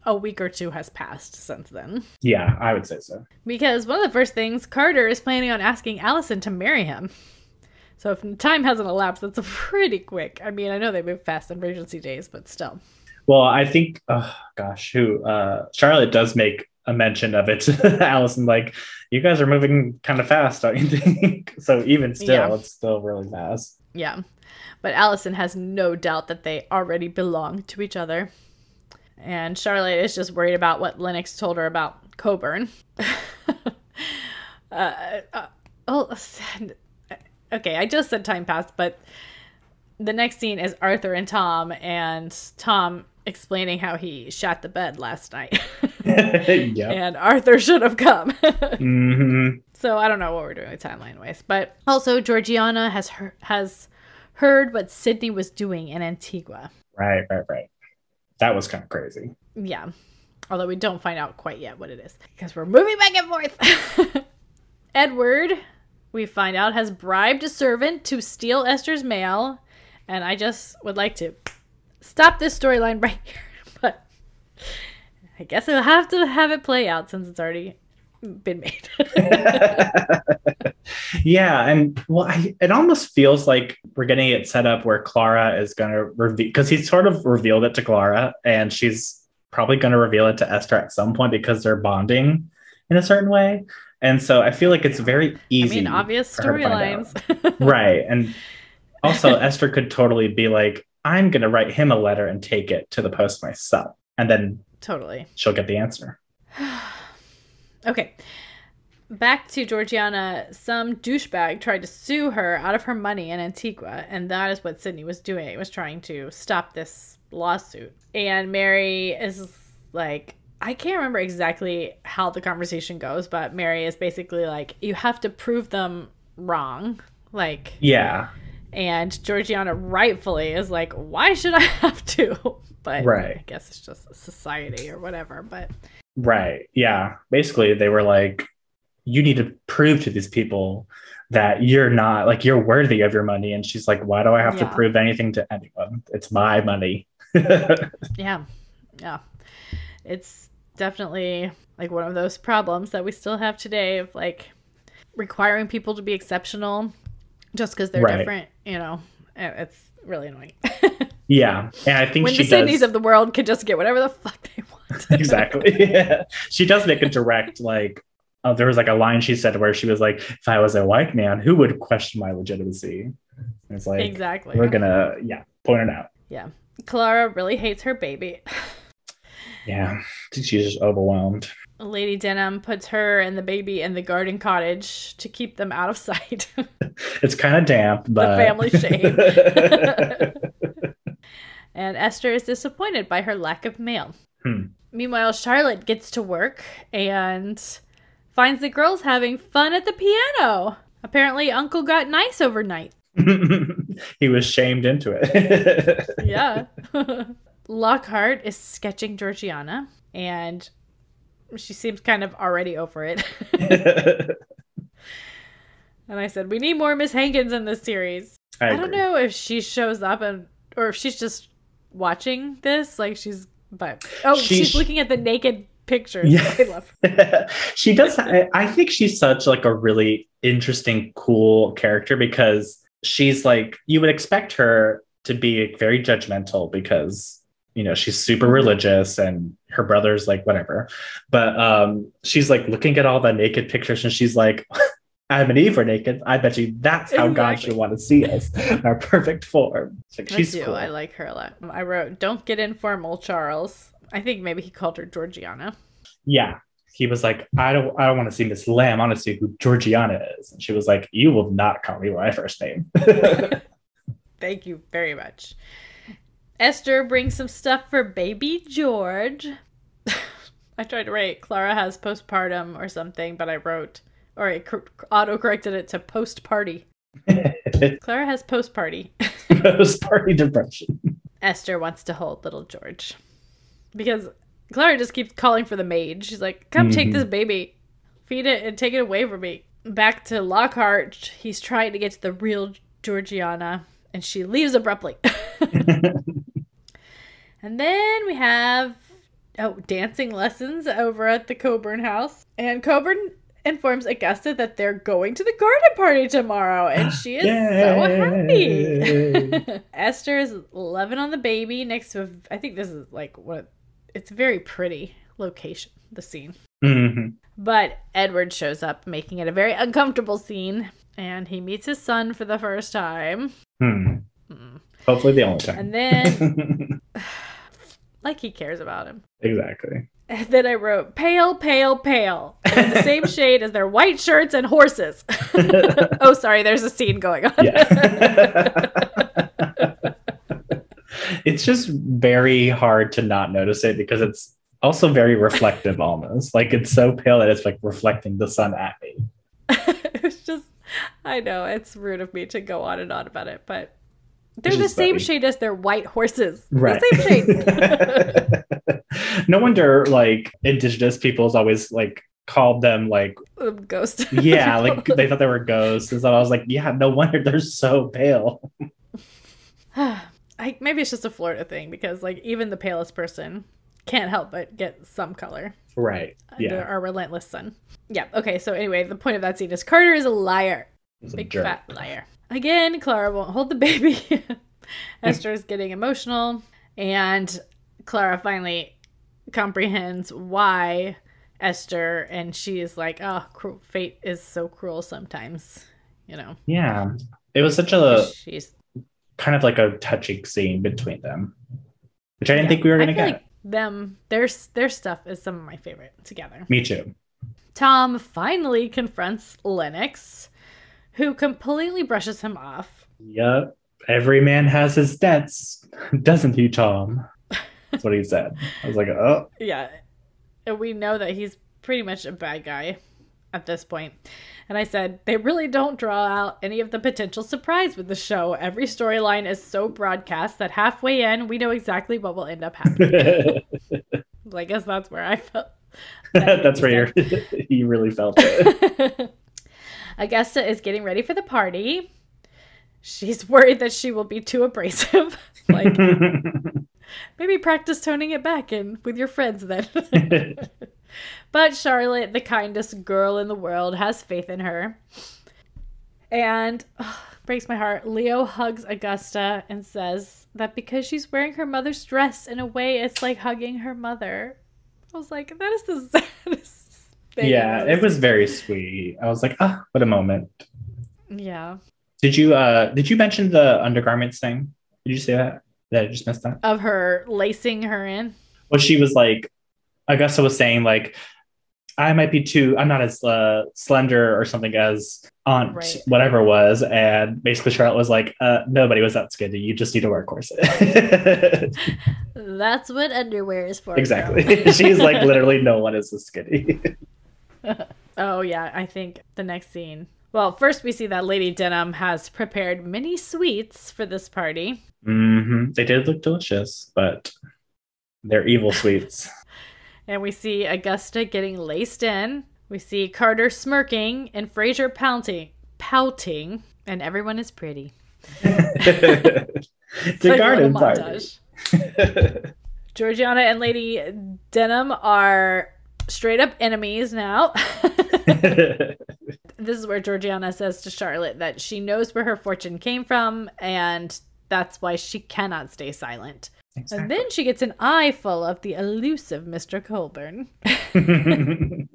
a week or two has passed since then. yeah, I would say so. Because one of the first things, Carter is planning on asking Allison to marry him. So if time hasn't elapsed, that's pretty quick. I mean, I know they move fast in Regency days, but still. Well, I think, oh gosh, who uh, Charlotte does make a mention of it. to Allison, like, you guys are moving kind of fast, don't you think? so even still, Yeah. it's still really fast. Yeah. But Allison has no doubt that they already belong to each other. And Charlotte is just worried about what Lennox told her about Colbourne. uh, uh, oh, okay, I just said time passed, but the next scene is Arthur and Tom, and Tom explaining how he shot the bed last night. yep. and Arthur should have come. hmm So I don't know what we're doing with timeline wise, but also Georgiana has has heard what Sidney was doing in Antigua. Right, right, right. That was kind of crazy. Yeah, although we don't find out quite yet what it is because we're moving back and forth. Edward, we find out, has bribed a servant to steal Esther's mail, And I just would like to stop this storyline right here. But I guess I'll have to have it play out since it's already been made. yeah, and well, I, it almost feels like we're getting it set up where Clara is going to reveal because he sort of revealed it to Clara, and she's probably going to reveal it to Esther at some point because they're bonding in a certain way. And so I feel like it's very easy. I mean, obvious storylines. right. And also, Esther could totally be like, I'm going to write him a letter and take it to the post myself. And then totally she'll get the answer. okay. Back to Georgiana, some douchebag tried to sue her out of her money in Antigua, and that is what Sidney was doing. It was trying to stop this lawsuit. And Mary is like, I can't remember exactly how the conversation goes, but Mary is basically like, you have to prove them wrong. Like, yeah. And Georgiana rightfully is like, why should I have to? But right. I guess it's just society or whatever. But right. Yeah. Basically, they were like, you need to prove to these people that you're not like you're worthy of your money. And she's like, why do I have yeah. to prove anything to anyone? It's my money. yeah. Yeah. It's definitely like one of those problems that we still have today of like requiring people to be exceptional just because they're right. different, you know. It's really annoying. yeah. And I think when the Sidneys of the world can just get whatever the fuck they want. exactly. Yeah. She does make a direct like uh, there was like a line she said where she was like, if I was a white man, who would question my legitimacy? And it's like exactly we're gonna yeah, point it out. Yeah. Clara really hates her baby. yeah, she's just overwhelmed. Lady Denham puts her and the baby in the garden cottage to keep them out of sight. it's kind of damp, but the family shame. and Esther is disappointed by her lack of mail. Hmm. Meanwhile, Charlotte gets to work and finds the girls having fun at the piano. Apparently, Uncle got nice overnight. he was shamed into it. yeah. Lockhart is sketching Georgiana, and she seems kind of already over it. and I said, We need more Miss Hankins in this series. I, I don't know if she shows up and or if she's just watching this. Like she's but oh, she's, she's looking at the naked pictures. Yeah. I love she does I, I think she's such like a really interesting, cool character because she's like you would expect her to be very judgmental because you know she's super religious and her brother's like whatever but um she's like looking at all the naked pictures and she's like Adam and Eve are naked. I bet you that's how exactly. God should want to see us, in our perfect form. Like, I do. Cool. I like her a lot. I wrote, "Don't get informal, Charles." I think maybe he called her Georgiana. Yeah, he was like, "I don't, I don't want to see Miss Lamb. I want to see who Georgiana is." And she was like, "You will not call me by my first name." Thank you very much. Esther brings some stuff for baby George. I tried to write Clara has postpartum or something, but I wrote, or I auto corrected it to post party. Clara has post party. post party depression. Esther wants to hold little George because Clara just keeps calling for the maid. She's like, "Come mm-hmm. take this baby, feed it, and take it away from me." Back to Lockhart. He's trying to get to the real Georgiana, and she leaves abruptly. And then we have oh dancing lessons over at the Colbourne house, and Colbourne informs Augusta that they're going to the garden party tomorrow, and she is so happy. Esther is loving on the baby next to a, I think this is like what it's a very pretty location, the scene. Mm-hmm. But Edward shows up, making it a very uncomfortable scene, and he meets his son for the first time. Hmm. Mm. Hopefully, the only time. And then, like he cares about him. Exactly. And then I wrote pale, pale, pale, the same shade as their white shirts and horses. oh, sorry, there's a scene going on. Yeah. it's just very hard to not notice it because it's also very reflective almost. Like it's so pale that it's like reflecting the sun at me. it's just I know it's rude of me to go on and on about it, but they're the same funny. shade as their white horses. Right. The same shade. no wonder like indigenous peoples always like called them like ghosts. yeah, like they thought they were ghosts. And so I was like, yeah, no wonder they're so pale. I, maybe it's just a Florida thing because like even the palest person can't help but get some color Right. under Yeah. our relentless sun. Yeah. Okay. So anyway, the point of that scene is Carter is a liar, He's a big fat liar. Again, Clara won't hold the baby. Esther is getting emotional, and Clara finally comprehends why Esther, and she is like, "Oh, fate is so cruel sometimes." You know, Yeah. It was such a she's kind of like a touching scene between them, which I didn't Yeah, think we were gonna get. like them their their stuff is some of my favorite together. Me too. Tom finally confronts Lennox, who completely brushes him off. Yep. Every man has his debts, doesn't he, Tom? That's what he said. I was like, oh, Yeah, and we know that he's pretty much a bad guy at this point. And I said they really don't draw out any of the potential surprise with the show. Every storyline is so broadcast that halfway in, we know exactly what will end up happening. I guess that's where I felt. that's where you really felt it. Augusta is getting ready for the party. She's worried that she will be too abrasive. like, maybe practice toning it back in with your friends then. but Charlotte, the kindest girl in the world, has faith in her. And ugh, breaks my heart. Leo hugs Augusta and says that because she's wearing her mother's dress, in a way, it's like hugging her mother. I was like, that is the saddest. Yeah, it was very sweet. I was like, ah, what a moment. Yeah. Did you uh did you mention the undergarments thing? Did you say that? That I just missed that. Of her lacing her in. Well, she was like, Augusta was saying like, I might be too. I'm not as uh, slender or something as Aunt Right. whatever was, and basically Charlotte was like, uh, nobody was that skinny. You just need to wear a corset. That's what underwear is for. exactly. She's like, literally, no one is this skinny. Oh yeah, I think the next scene. Well, first we see that Lady Denham has prepared many sweets for this party. Mm-hmm. They did look delicious, but they're evil sweets. And we see Augusta getting laced in. We see Carter smirking and Fraser pouting, pouting, and everyone is pretty. it's a like garden little party. Georgiana and Lady Denham are straight up enemies now. this is where Georgiana says to Charlotte that she knows where her fortune came from and that's why she cannot stay silent. And then she gets an eye full of the elusive Mr. Colbourne.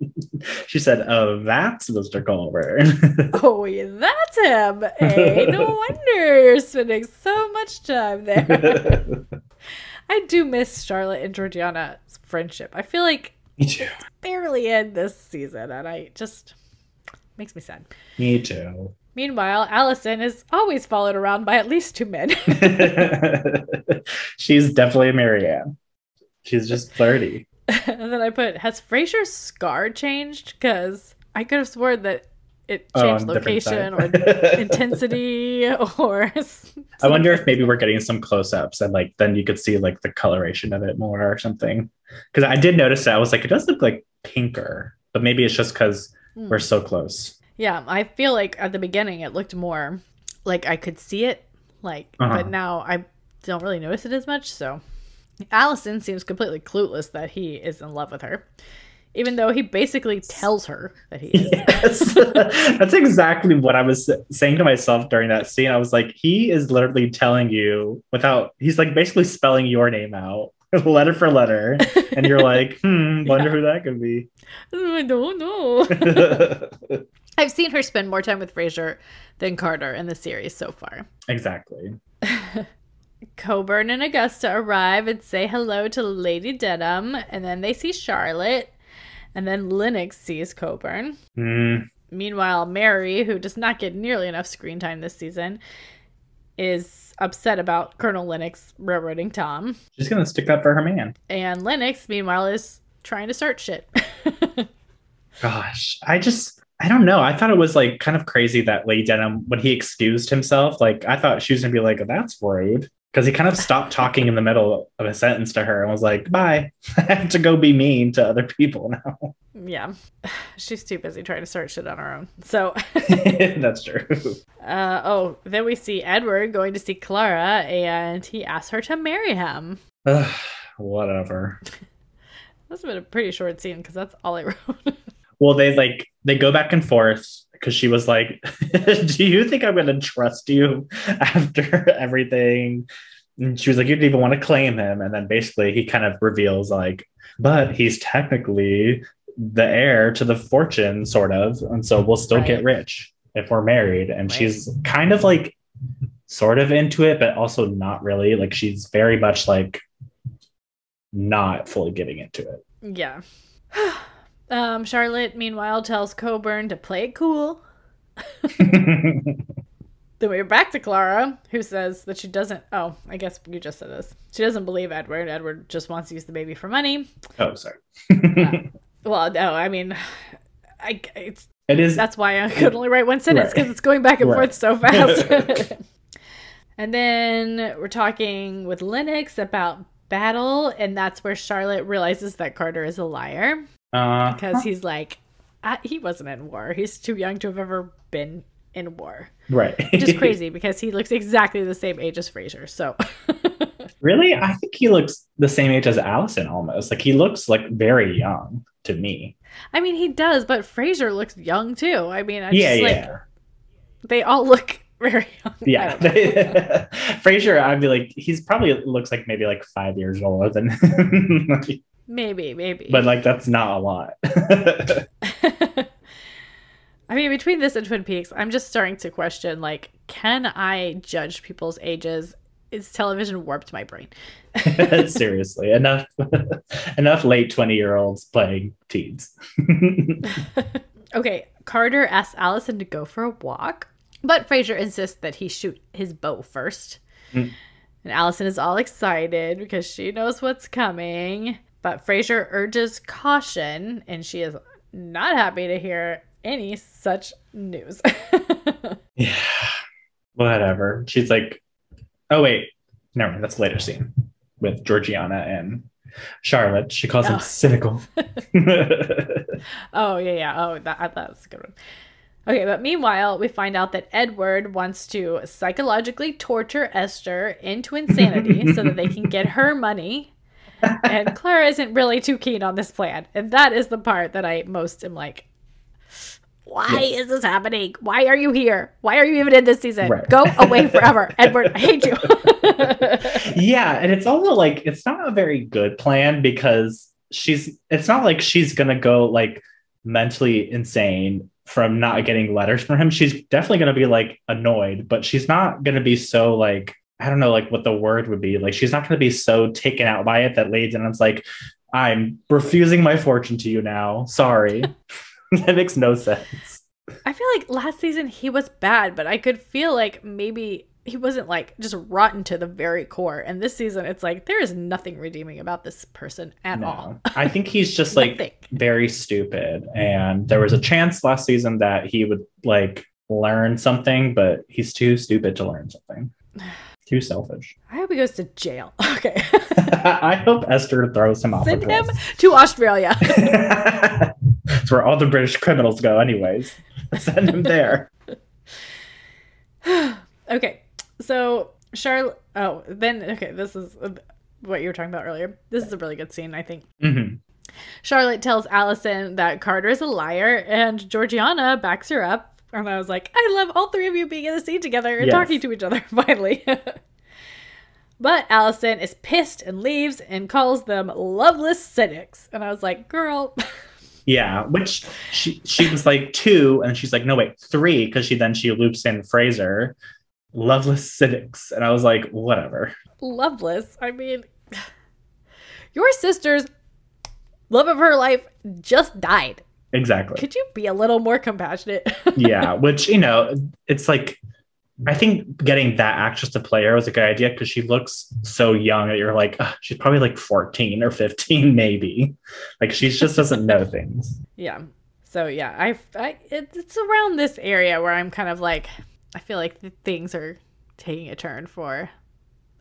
she said, "Oh, that's Mr. Colbourne." Oh, that's him. Hey, no wonder you're spending so much time there. I do miss Charlotte and Georgiana's friendship. I feel like Me too. barely in this season, and I just makes me sad. Me too. Meanwhile, Allison is always followed around by at least two men. She's definitely a Marianne. She's just flirty. and then I put, has Fraser's scar changed? Because I could have sworn that it Oh, changed different location or intensity or. I wonder if maybe we're getting some close-ups and like then you could see like the coloration of it more or something. Because I did notice that I was like, it does look like pinker, but maybe it's just because Hmm. we're so close. Yeah, I feel like at the beginning it looked more like I could see it, like, Uh-huh. but now I don't really notice it as much. So Allison seems completely clueless that he is in love with her, even though he basically tells her that he is. Yes, that's exactly what I was saying to myself during that scene. I was like, he is literally telling you without, he's like basically spelling your name out letter for letter. And you're like, hmm, wonder Yeah. who that could be. I don't know. I've seen her spend more time with Fraser than Carter in the series so far. exactly. Colbourne and Augusta arrive and say hello to Lady Denham, and then they see Charlotte, and then Lennox sees Colbourne. Hmm. Meanwhile, Mary, who does not get nearly enough screen time this season, is upset about Colonel Lennox railroading Tom. she's to stick up for her man. And Lennox, meanwhile, is trying to start shit. Gosh, I just, I don't know. I thought it was like kind of crazy that Lady Denham, when he excused himself, like I thought she was to be like, that's rude. Because he kind of stopped talking in the middle of a sentence to her and was like, "Bye, I have to go be mean to other people now." Yeah, she's too busy trying to start shit on her own. So That's true. Uh, oh, then we see Edward going to see Clara, and he asks her to marry him. Ugh, Whatever. That's been a pretty short scene because that's all I wrote. Well, they like they go back and forth because she was like, "Do you think I'm going to trust you after everything?" And she was like, "You didn't even want to claim him," and then basically he kind of reveals like, "But he's technically the heir to the fortune, sort of, and so we'll still get rich if we're married." And Right. she's kind of like, sort of into it, but also not really. Like she's very much like not fully getting into it. yeah. um, Charlotte, meanwhile, tells Colbourne to play it cool. Then we're back to Clara, who says that she doesn't. Oh, I guess you just said this. She doesn't believe Edward. Edward just wants to use the baby for money. oh, sorry. Well, no, I mean, I it's, it is that's why I could only write one sentence Right. because it's going back and Right. forth so fast. and then we're talking with Lennox about battle, and that's where Charlotte realizes that Carter is a liar uh, because he's like, I, he wasn't in war. He's too young to have ever been in war, right. which is crazy because he looks exactly the same age as Fraser. So. Really? I think he looks the same age as Allison almost. Like he looks like very young to me. I mean, he does, but Fraser looks young too. I mean, I'm yeah, just like, yeah. they all look very young. Yeah. don't. Fraser, I'd be like, he's probably looks like maybe like five years older than maybe, maybe. but like that's not a lot. I mean, between this and Twin Peaks, I'm just starting to question like, can I judge people's ages? Is television warped my brain? Seriously. Enough enough late 20 year olds playing teens. Okay, Carter asks Allison to go for a walk, but Fraser insists that he shoot his bow first. Mm. And Allison is all excited because she knows what's coming. But Fraser urges caution, and she is not happy to hear any such news. yeah. Whatever. She's like, oh wait, never mind. That's a later scene with Georgiana and Charlotte. She calls Oh. Ah. him cynical. Oh yeah, yeah. Oh, that uh, that's a good one. Okay, but meanwhile, we find out that Edward wants to psychologically torture Esther into insanity so that they can get her money. And Clara isn't really too keen on this plan, and that is the part that I most am like, why Yes. is this happening? Why are you here? Why are you even in this season? Right. Go away forever, Edward. I hate you. yeah, and it's also like it's not a very good plan because she's it's not like she's gonna go like mentally insane from not getting letters from him. She's definitely gonna be like annoyed, but she's not gonna be so like I don't know like what the word would be. Like she's not gonna be so taken out by it that Lady it's like, I'm refusing my fortune to you now. Sorry. that makes no sense. I feel like last season he was bad, but I could feel like maybe he wasn't like just rotten to the very core. And this season, it's like there is nothing redeeming about this person at all. I think he's just like very stupid. And there was a chance last season that he would like learn something, but he's too stupid to learn something. Too selfish. I hope he goes to jail. Okay, I hope Esther throws him off. send him to Australia. It's where all the British criminals go, anyways. Send him there. okay, so Charlotte. Oh, then okay, this is what you were talking about earlier. This is a really good scene, I think. hmm Charlotte tells Allison that Carter is a liar, and Georgiana backs her up. And I was like, I love all three of you being in the scene together and Yes. talking to each other finally. but Allison is pissed and leaves and calls them loveless cynics. And I was like, girl, Yeah, which she she was like two, and she's like, no wait, three, because she then she loops in Fraser, loveless cynics, and I was like, whatever. loveless. I mean, your sister's love of her life just died. Exactly. Could you be a little more compassionate? yeah, which you know, it's like I think getting that actress to play her was a good idea because she looks so young that you're like, "Ugh, she's probably like 14 or 15, maybe. Like she just doesn't know things. Yeah. So yeah, I, I it, it's around this area where I'm kind of like I feel like things are taking a turn for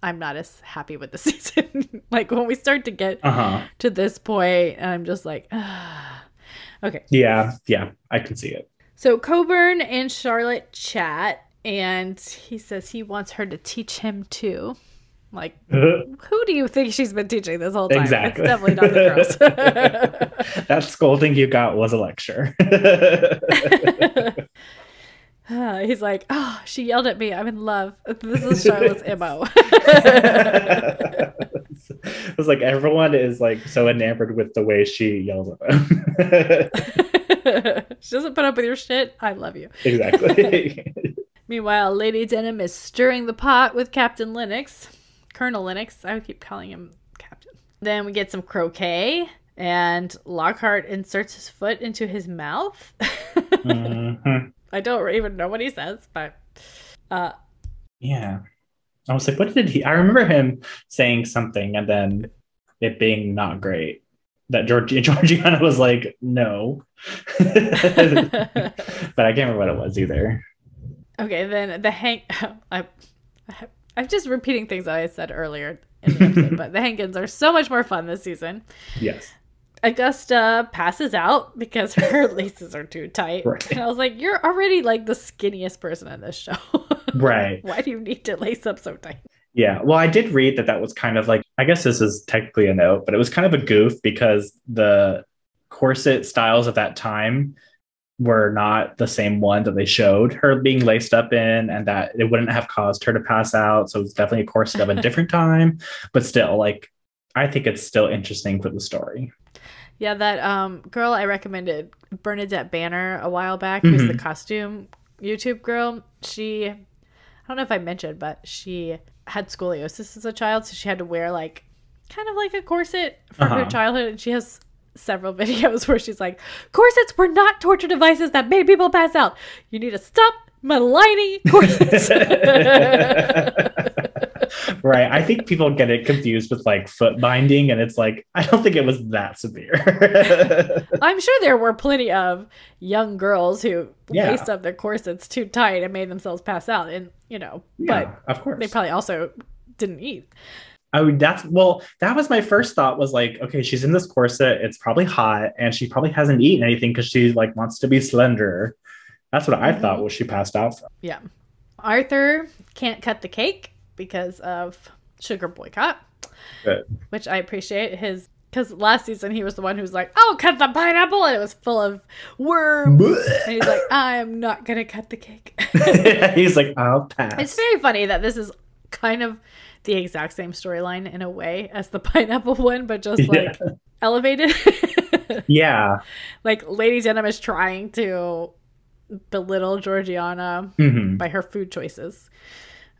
I'm not as happy with the season. like when we start to get Uh-huh. to this point, I'm just like, ah. Okay. Yeah, yeah, I can see it. So Colbourne and Charlotte chat, and he says he wants her to teach him too. Like, who do you think she's been teaching this whole time? Exactly. It's definitely not the girls. that scolding you got was a lecture. Uh, He's like, oh, she yelled at me. I'm in love. This is Charlotte's MO. it was like everyone is like so enamored with the way she yells at them. she doesn't put up with your shit. I love you. exactly. Meanwhile, Lady Denham is stirring the pot with Captain Lennox. Colonel Lennox. I would keep calling him Captain. Then we get some croquet, and Lockhart inserts his foot into his mouth. Mhm. I don't even know what he says, but uh, Yeah. I was like, what did he? I remember him saying something and then it being not great. That Georgi- Georgiana was like, no. but I can't remember what it was either. okay. Then the Hank. I, I, I'm just repeating things that I said earlier in the episode, but the Hankins are so much more fun this season. Yes. Augusta passes out because her laces are too tight. Right. And I was like, you're already like the skinniest person in this show. Right. Why do you need to lace up so tight? Yeah. Well, I did read that that was kind of like, I guess this is technically a note, but it was kind of a goof because the corset styles of that time were not the same one that they showed her being laced up in, and that it wouldn't have caused her to pass out. So it's definitely a corset of a different time, but still, like, I think it's still interesting for the story. Yeah, that um girl I recommended, Bernadette Banner, a while back, who's the Mhm. costume YouTube girl. She, I don't know if I mentioned, but she had scoliosis as a child, so she had to wear like kind of like a corset for her Uh-huh. childhood. And she has several videos where she's like, corsets were not torture devices that made people pass out. You need to stop maligning corsets. right. I think people get it confused with like foot binding, and it's like, I don't think it was that severe. I'm sure there were plenty of young girls who Yeah. laced up their corsets too tight and made themselves pass out, and you know, yeah, of course. they probably also didn't eat. I mean, that's well, that was my first thought was like, okay, she's in this corset, it's probably hot, and she probably hasn't eaten anything because she like wants to be slender. That's what I Mhm. thought was she passed out from. Yeah, Arthur can't cut the cake because of sugar boycott, which I appreciate. His because last season he was the one who was like, "Oh, cut the pineapple," and it was full of worms. And he's like, I am not gonna cut the cake. He's like, I'll pass. It's very funny that this is kind of the exact same storyline in a way as the pineapple one, but just Yeah. like elevated. yeah. like Lady Denham is trying to belittle Georgiana Mhm. by her food choices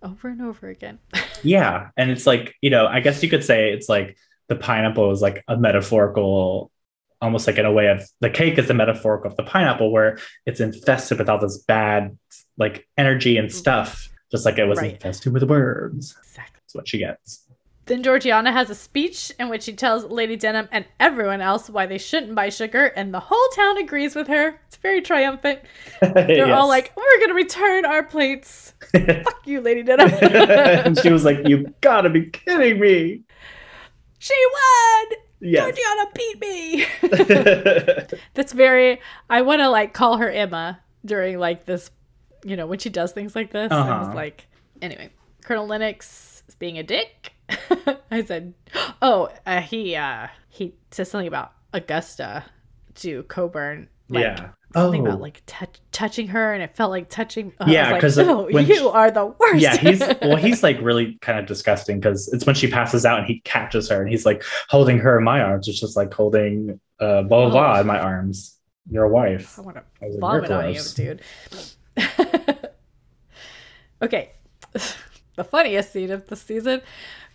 over and over again. Yeah. And it's like, you know, I guess you could say it's like the pineapple is like a metaphorical, almost like in a way of the cake is the metaphorical of the pineapple where it's infested with all this bad like energy and mm-hmm. stuff, just like it was Right. infested with worms. Exactly. That's what she gets. Then Georgiana has a speech in which she tells Lady Denham and everyone else why they shouldn't buy sugar, and the whole town agrees with her. It's very triumphant. They're all like, "We're gonna return our plates." Fuck you, Lady Denham. and she was like, You gotta be kidding me. she won. Yes. Georgiana beat me. That's very. I want to like call her Emma during like this, you know, when she does things like this. I was Uh-huh. like, anyway, Colonel Lennox is being a dick. I said, oh, uh, he uh he says something about Augusta to Colbourne. Like, yeah. Something Oh. about like touch, touching her, and it felt like touching. uh, Yeah, I was 'cause like, of- oh, you she- are the worst. yeah, he's well, he's like really kind of disgusting because it's when she passes out and he catches her and he's like holding her in my arms. It's just like holding uh blah blah blah Oh. in my arms. Your wife. I want to I was like, vomit on you, dude. okay. The funniest scene of the season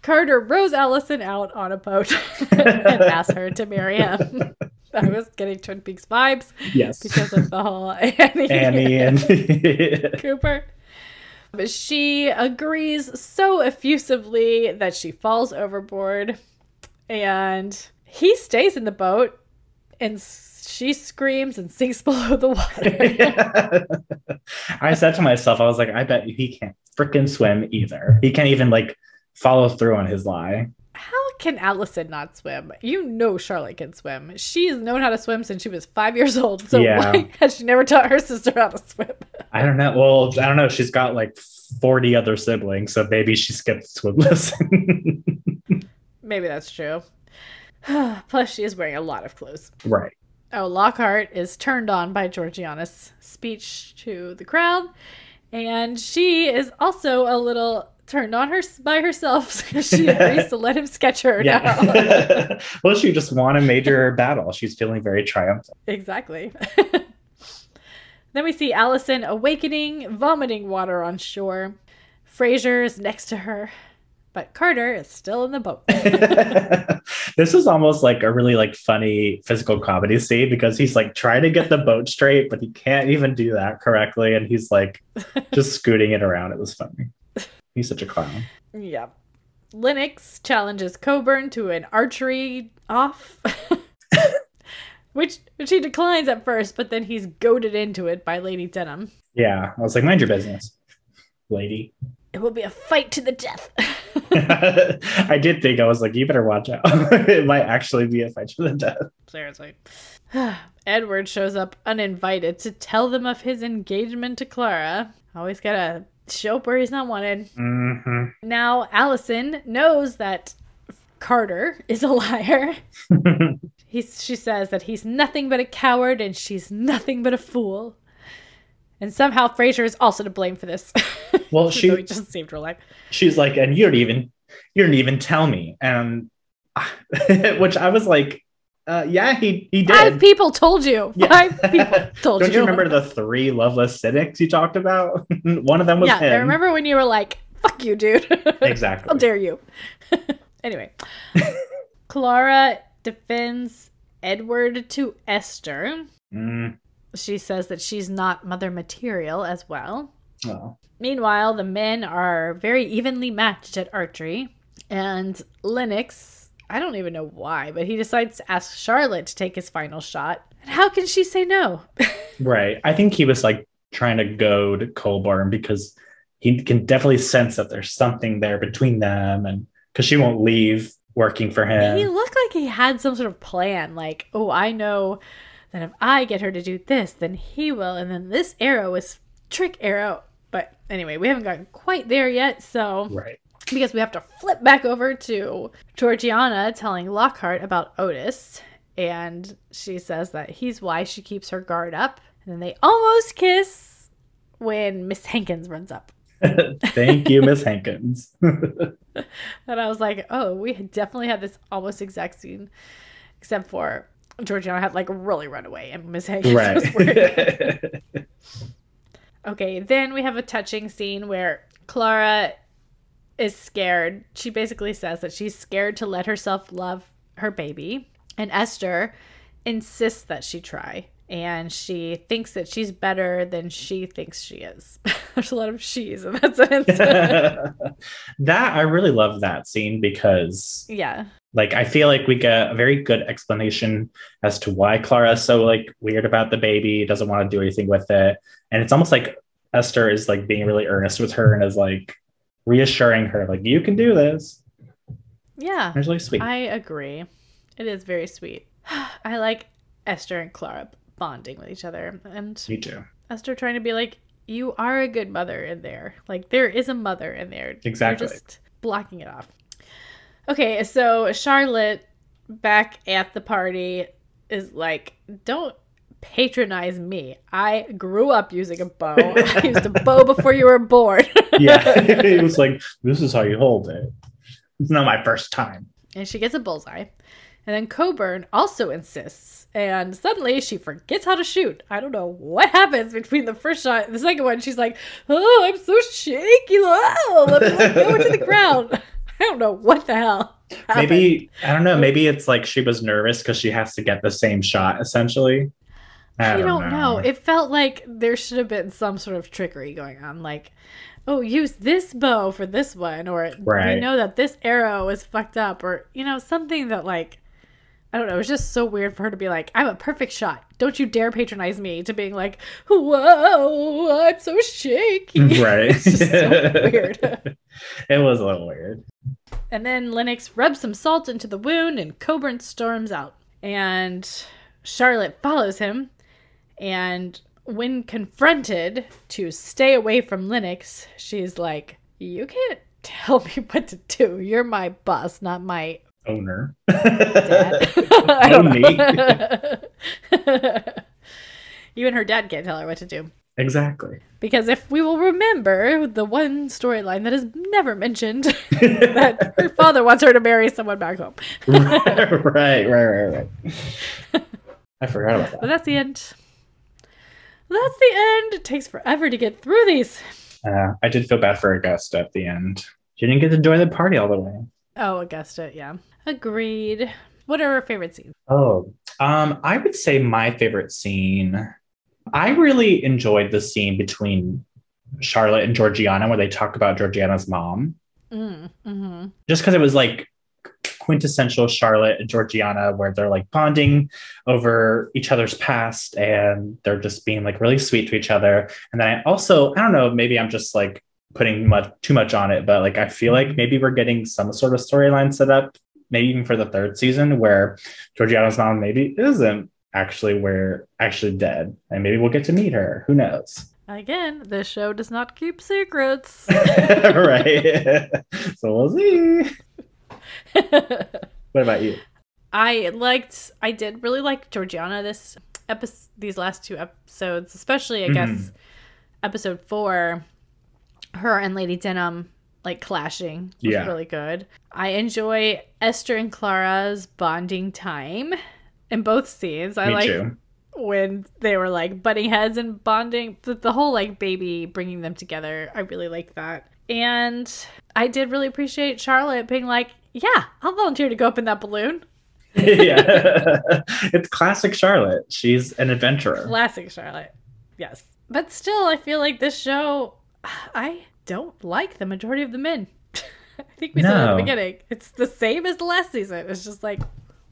Carter rows Allison out on a boat and asks her to marry him. I was getting Twin Peaks vibes Yes. because of the whole Annie, Annie and Cooper. But she agrees so effusively that she falls overboard and he stays in the boat and she screams and sinks below the water. I said to myself, I was like, I bet he can't freaking swim either. He can't even like follow through on his lie. How can Allison not swim? You know Charlotte can swim. She's known how to swim since she was five years old. So Yeah. why has she never taught her sister how to swim? I don't know. Well, I don't know. She's got like 40 other siblings, so maybe she skipped swim lesson. Maybe that's true. Plus, she is wearing a lot of clothes. right. Oh, Lockhart is turned on by Georgiana's speech to the crowd, and she is also a little turned on her by herself. she agrees to let him sketch her now. Yeah. well, she just won a major battle. She's feeling very triumphant. exactly. then we see Allison awakening, vomiting water on shore. Fraser is next to her, but Carter is still in the boat. this is almost like a really like funny physical comedy scene because he's like trying to get the boat straight, but he can't even do that correctly, and he's like just scooting it around. It was funny. He's such a clown. Yeah. Lennox challenges Colbourne to an archery off, which which he declines at first, but then he's goaded into it by Lady Denham. Yeah, I was like, mind your business, lady. It will be a fight to the death. I did think I was like, you better watch out. it might actually be a fight to the death. Seriously. Edward shows up uninvited to tell them of his engagement to Clara. Always gotta show up where he's not wanted. hmm Now, Allison knows that Carter is a liar. He's, she says that he's nothing but a coward and she's nothing but a fool. And somehow Fraser is also to blame for this. Well, she- just saved her life. She's like, and you didn't even, you didn't even tell me, and which I was like, uh, yeah, he he did. Five people told you. Yeah. Five people told you. Don't you. remember the three loveless cynics you talked about? One of them was yeah, him. I remember when you were like, "Fuck you, dude." Exactly. How dare you? anyway, Clara defends Edward to Esther. Mm, She says that she's not mother material as well. well, Meanwhile, the men are very evenly matched at archery, and Lennox, I don't even know why, but he decides to ask Charlotte to take his final shot. And how can she say no? right. I think he was like trying to goad Colbourne because he can definitely sense that there's something there between them, and because she won't leave working for him. He looked like he had some sort of plan, like, oh, I know that if I get her to do this, then he will, and then this arrow is trick arrow. But anyway, we haven't gotten quite there yet, so right. Because we have to flip back over to Georgiana telling Lockhart about Otis, and she says that he's why she keeps her guard up, and then they almost kiss when Miss Hankins runs up. Thank you, Miss Hankins. And I was like, oh, we definitely had this almost exact scene, except for Georgiana had like really run away, and Miss Hankins was worried. right. Okay, then we have a touching scene where Clara is scared. She basically says that she's scared to let herself love her baby, and Esther insists that she try. And she thinks that she's better than she thinks she is. There's a lot of she's in that sentence. that I really love that scene because yeah. like I feel like we get a very good explanation as to why Clara is so like weird about the baby, doesn't want to do anything with it. And it's almost like Esther is like being really earnest with her and is like reassuring her, like, you can do this. Yeah. It's really sweet. I agree. It is very sweet. I like Esther and Clara bonding with each other. And Me too. Esther trying to be like, you are a good mother in there. Like there is a mother in there. Exactly. You're just blocking it off. Okay, so Charlotte back at the party is like, don't patronize me. I grew up using a bow. I used a bow before you were born. Yeah. it was like, this is how you hold it. It's not my first time. and she gets a bullseye. And then Colbourne also insists, and suddenly she forgets how to shoot. I don't know what happens between the first shot and the second one. She's like, "Oh, I'm so shaky. Oh, let me go into the ground." I don't know what the hell. Happened. Maybe I don't know. Maybe it's like she was nervous because she has to get the same shot essentially. I I don't, don't know. It felt like there should have been some sort of trickery going on, like. Oh, use this bow for this one, or Right. we know that this arrow is fucked up, or you know something that like I don't know. It was just so weird for her to be like, I'm a perfect shot. Don't you dare patronize me. To being like, whoa, I'm so shaky. right. It's just so weird. it was a little weird. And then Lennox rubs some salt into the wound and Colbourne storms out. And Charlotte follows him. And when confronted to stay away from Lennox, she's like, You can't tell me what to do. You're my boss, not my Owner. dad. I don't know. Even her dad can't tell her what to do. exactly. Because if we will remember the one storyline that is never mentioned, that her father wants her to marry someone back home. right, right, right, right. I forgot about that. But that's the end. That's the end. It takes forever to get through these. Uh, I did feel bad for Augusta at the end. She didn't get to join the party all the way. Oh, Augusta, yeah. Agreed. What are our favorite scenes? Oh, um, I would say my favorite scene. I really enjoyed the scene between Charlotte and Georgiana where they talk about Georgiana's mom. Mm, hmm Just because it was like quintessential Charlotte and Georgiana, where they're like bonding over each other's past and they're just being like really sweet to each other. And then I also, I don't know, maybe I'm just like putting much too much on it, but like I feel like mm-hmm. maybe we're getting some sort of storyline set up, maybe even for the third season, where Georgiana's mom maybe isn't actually where actually dead, and maybe we'll get to meet her. Who knows? Again, this show does not keep secrets. right. so we'll see. What about you? I liked, I did really like Georgiana this episode, these last two episodes, especially I guess Mhm. episode four, her and Lady Denham like clashing was Yeah. really good. I enjoy Esther and Clara's bonding time in both scenes. I Me like too. when they were like butting heads and bonding the, the whole like baby bringing them together i really like that and i did really appreciate charlotte being like yeah i'll volunteer to go up in that balloon. Yeah. it's classic Charlotte. She's an adventurer. classic charlotte. Yes. But still i feel like this show i don't like the majority of the men. I think we said at the beginning. It's the same as the last season. It's just like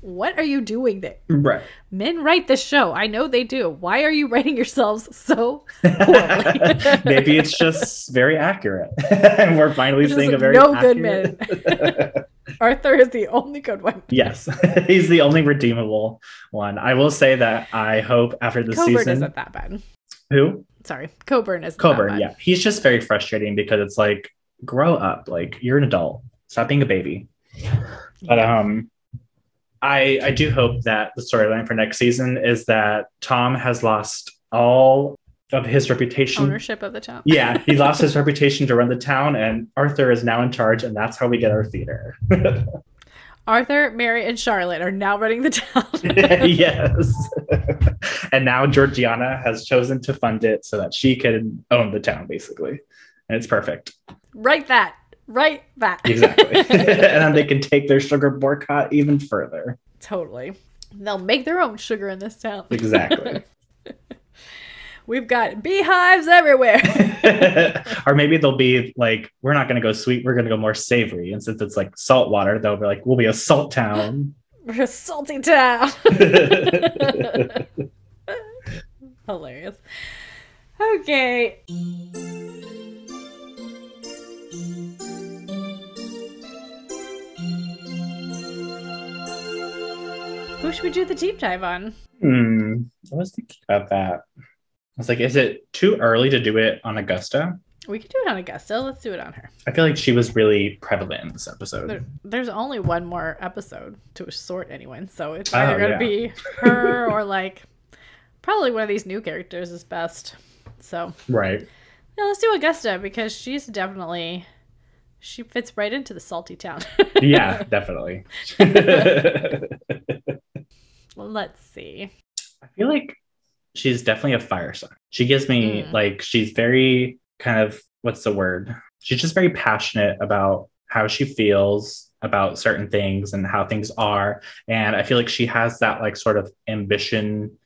what are you doing there? Right. men write this show. I know they do. Why are you writing yourselves so poorly? Maybe it's just very accurate. and we're finally Just seeing a very no good accurate- Arthur is the only good one. yes. He's the only redeemable one. I will say that I hope after the Colbourne season isn't that bad. who? Sorry, Colbourne isn't Colbourne, yeah. He's just very frustrating because it's like grow up. Like you're an adult. Stop being a baby. But Yeah. um I I do hope that the storyline for next season is that Tom has lost all of his reputation. Ownership of the town. Yeah, he lost his reputation to run the town, and Arthur is now in charge, and that's how we get our theater. Arthur, Mary, and Charlotte are now running the town. yes. and now Georgiana has chosen to fund it so that she can own the town, basically. And it's perfect. Write that. Write that. Exactly. and then they can take their sugar boycott even further. totally. They'll make their own sugar in this town. Exactly. We've got beehives everywhere. or maybe they'll be like, we're not going to go sweet, we're going to go more savory. And since it's like salt water, they'll be like, we'll be a salt town. We're a salty town. Hilarious. Okay. Who should we do the deep dive on? Hmm. I was thinking about that. Was like, is it too early to do it on Augusta? We could do it on Augusta. Let's do it on her. I feel like she was really prevalent in this episode. There, there's only one more episode to sort anyone, so it's Oh, either gonna yeah. be her or like probably one of these new characters is best. So Right. yeah, let's do Augusta because she's definitely she fits right into the salty town. Yeah, definitely. Let's see. I feel like she's definitely a fire sign. She gives me Mm. like she's very kind of what's the word? She's just very passionate about how she feels about certain things and how things are. And I feel like she has that like sort of ambition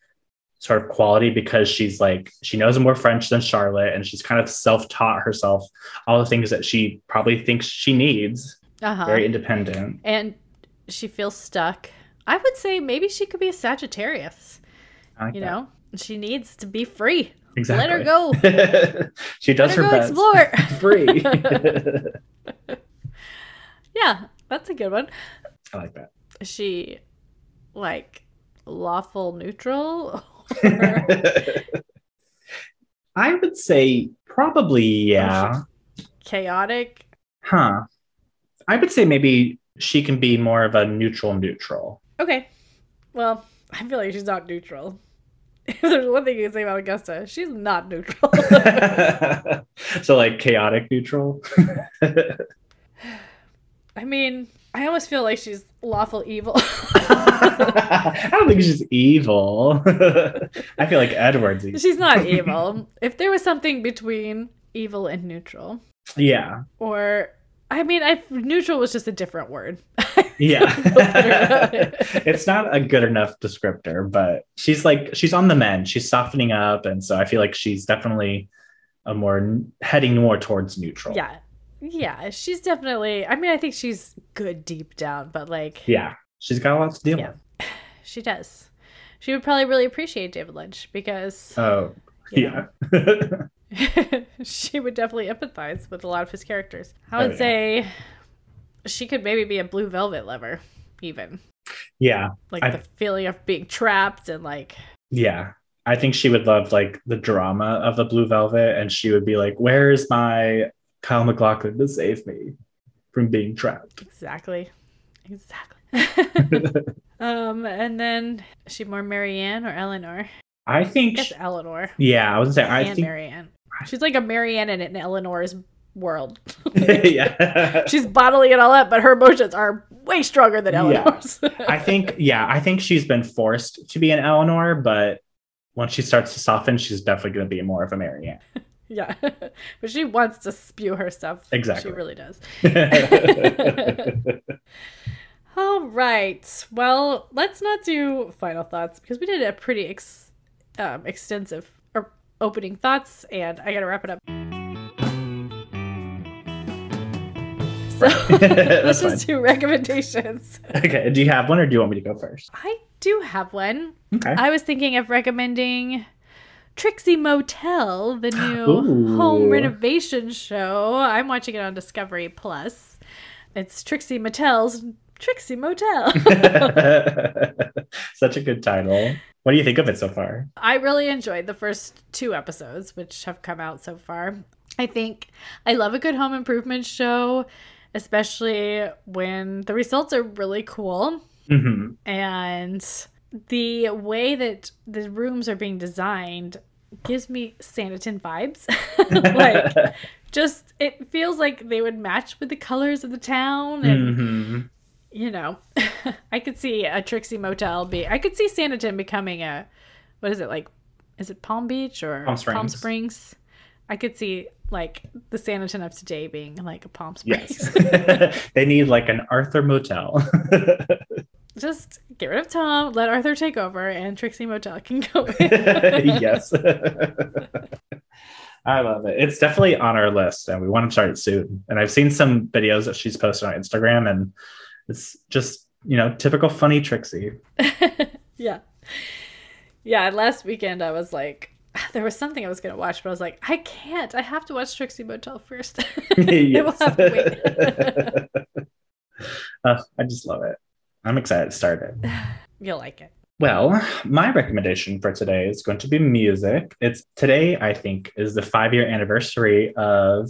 sort of quality because she's like she knows more French than Charlotte and she's kind of self-taught herself all the things that she probably thinks she needs. Uh-huh. Very independent. and she feels stuck. I would say maybe she could be a Sagittarius. Like You that. know, she needs to be free. Exactly. Let her go. she does Let her her go best. explore. Free. Yeah, that's a good one. I like that. Is she like lawful neutral? Or- I would say probably yeah. Oh, chaotic? Huh. I would say maybe she can be more of a neutral neutral. Okay. Well, I feel like she's not neutral. If there's one thing you can say about Augusta, she's not neutral. so like chaotic neutral. I mean, I almost feel like she's lawful evil. I don't think she's evil. I feel like Edward's evil. she's not evil. If there was something between evil and neutral, Yeah. or I mean, I neutral was just a different word. Yeah. better about it. it's not a good enough descriptor, but she's like she's on the mend. She's softening up, and so I feel like she's definitely a more heading more towards neutral. yeah, yeah, she's definitely. I mean, I think she's good deep down, but like, Yeah. She's got a lot to deal Yeah. she does. She would probably really appreciate David Lynch because. Oh. Yeah. she would definitely empathize with a lot of his characters. I Oh, would yeah. say she could maybe be a blue velvet lover, even yeah. like I- the feeling of being trapped and like Yeah. I think she would love like the drama of the Blue Velvet, and she would be like, "Where's my Kyle MacLachlan to save me from being trapped?" exactly, exactly. um, and then is she more Marianne or Eleanor? I I think. guess Eleanor yeah, I was gonna say. I and think. Marianne. She's like a Marianne in an Eleanor's world. yeah. She's bottling it all up, but her emotions are way stronger than Yeah. Eleanor's. I think. Yeah, I think she's been forced to be an Eleanor, but once she starts to soften, she's definitely going to be more of a Marianne. yeah, but she wants to spew her stuff. Exactly. she really does. All right. Well, let's not do final thoughts because we did a pretty ex- um, extensive opening thoughts, and I got to wrap it up. So let's just do recommendations. okay. Do you have one, or do you want me to go first? I do have one. Okay. I was thinking of recommending Trixie Motel, the new Ooh. home renovation show. I'm watching it on Discovery Plus. It's Trixie Motel's Trixie Motel. Such a good title. What do you think of it so far? I really enjoyed the first two episodes, which have come out so far. I think I love a good home improvement show, especially when the results are really cool. hmm and the way that the rooms are being designed gives me Sanditon vibes. like, just it feels like they would match with the colors of the town, and hmm you know, I could see a Trixie Motel be. I could see Sanditon becoming a what is it like? Is it Palm Beach or Palm Springs. Palm Springs? I could see like the Sanditon of today being like a Palm Springs. Yes. they need like an Arthur Motel. Just get rid of Tom, let Arthur take over, and Trixie Motel can go in. yes. I love it. It's definitely on our list and we want to start it soon. And I've seen some videos that she's posted on Instagram and it's just, you know, typical funny Trixie. yeah. Yeah, last weekend I was like, there was something I was going to watch, but I was like, I can't. I have to watch Trixie Motel first. it will have to wait. Uh, I just love it. I'm excited to start it. You'll like it. Well, my recommendation for today is going to be music. It's today, I think, is the five year anniversary of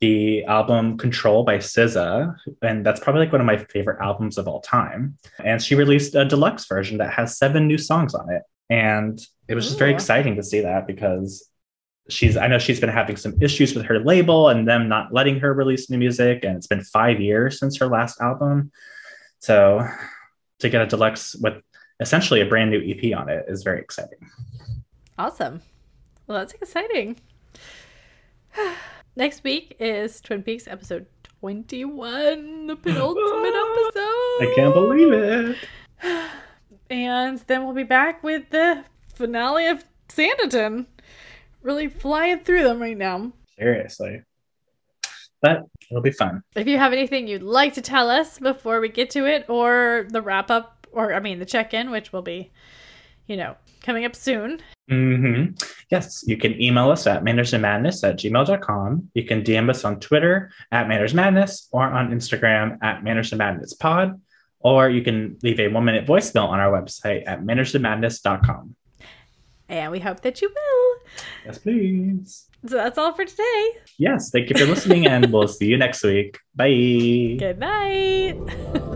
the album Control by SZA. And that's probably like one of my favorite albums of all time. And she released a deluxe version that has seven new songs on it. And it was just very exciting to see that because she's, I know she's been having some issues with her label and them not letting her release new music. And it's been five years since her last album. So to get a deluxe with essentially a brand new EP on it is very exciting. Awesome. Well, that's exciting. Next week is Twin Peaks episode 21, the penultimate episode. I can't believe it. And then we'll be back with the finale of Sanditon. Really flying through them right now. Seriously. But it'll be fun. If you have anything you'd like to tell us before we get to it, or the wrap up, or I mean the check in, which will be you know, coming up soon. hmm Yes, you can email us at mannersandmadness at gmail.com. You can DM us on Twitter at mannersmadness or on Instagram at mannersandmadnesspod. Or you can leave a one minute voicemail on our website at mannersandmadness.com. And we hope that you will. Yes, please. So that's all for today. Yes, thank you for listening, and we'll see you next week. Bye. Good night.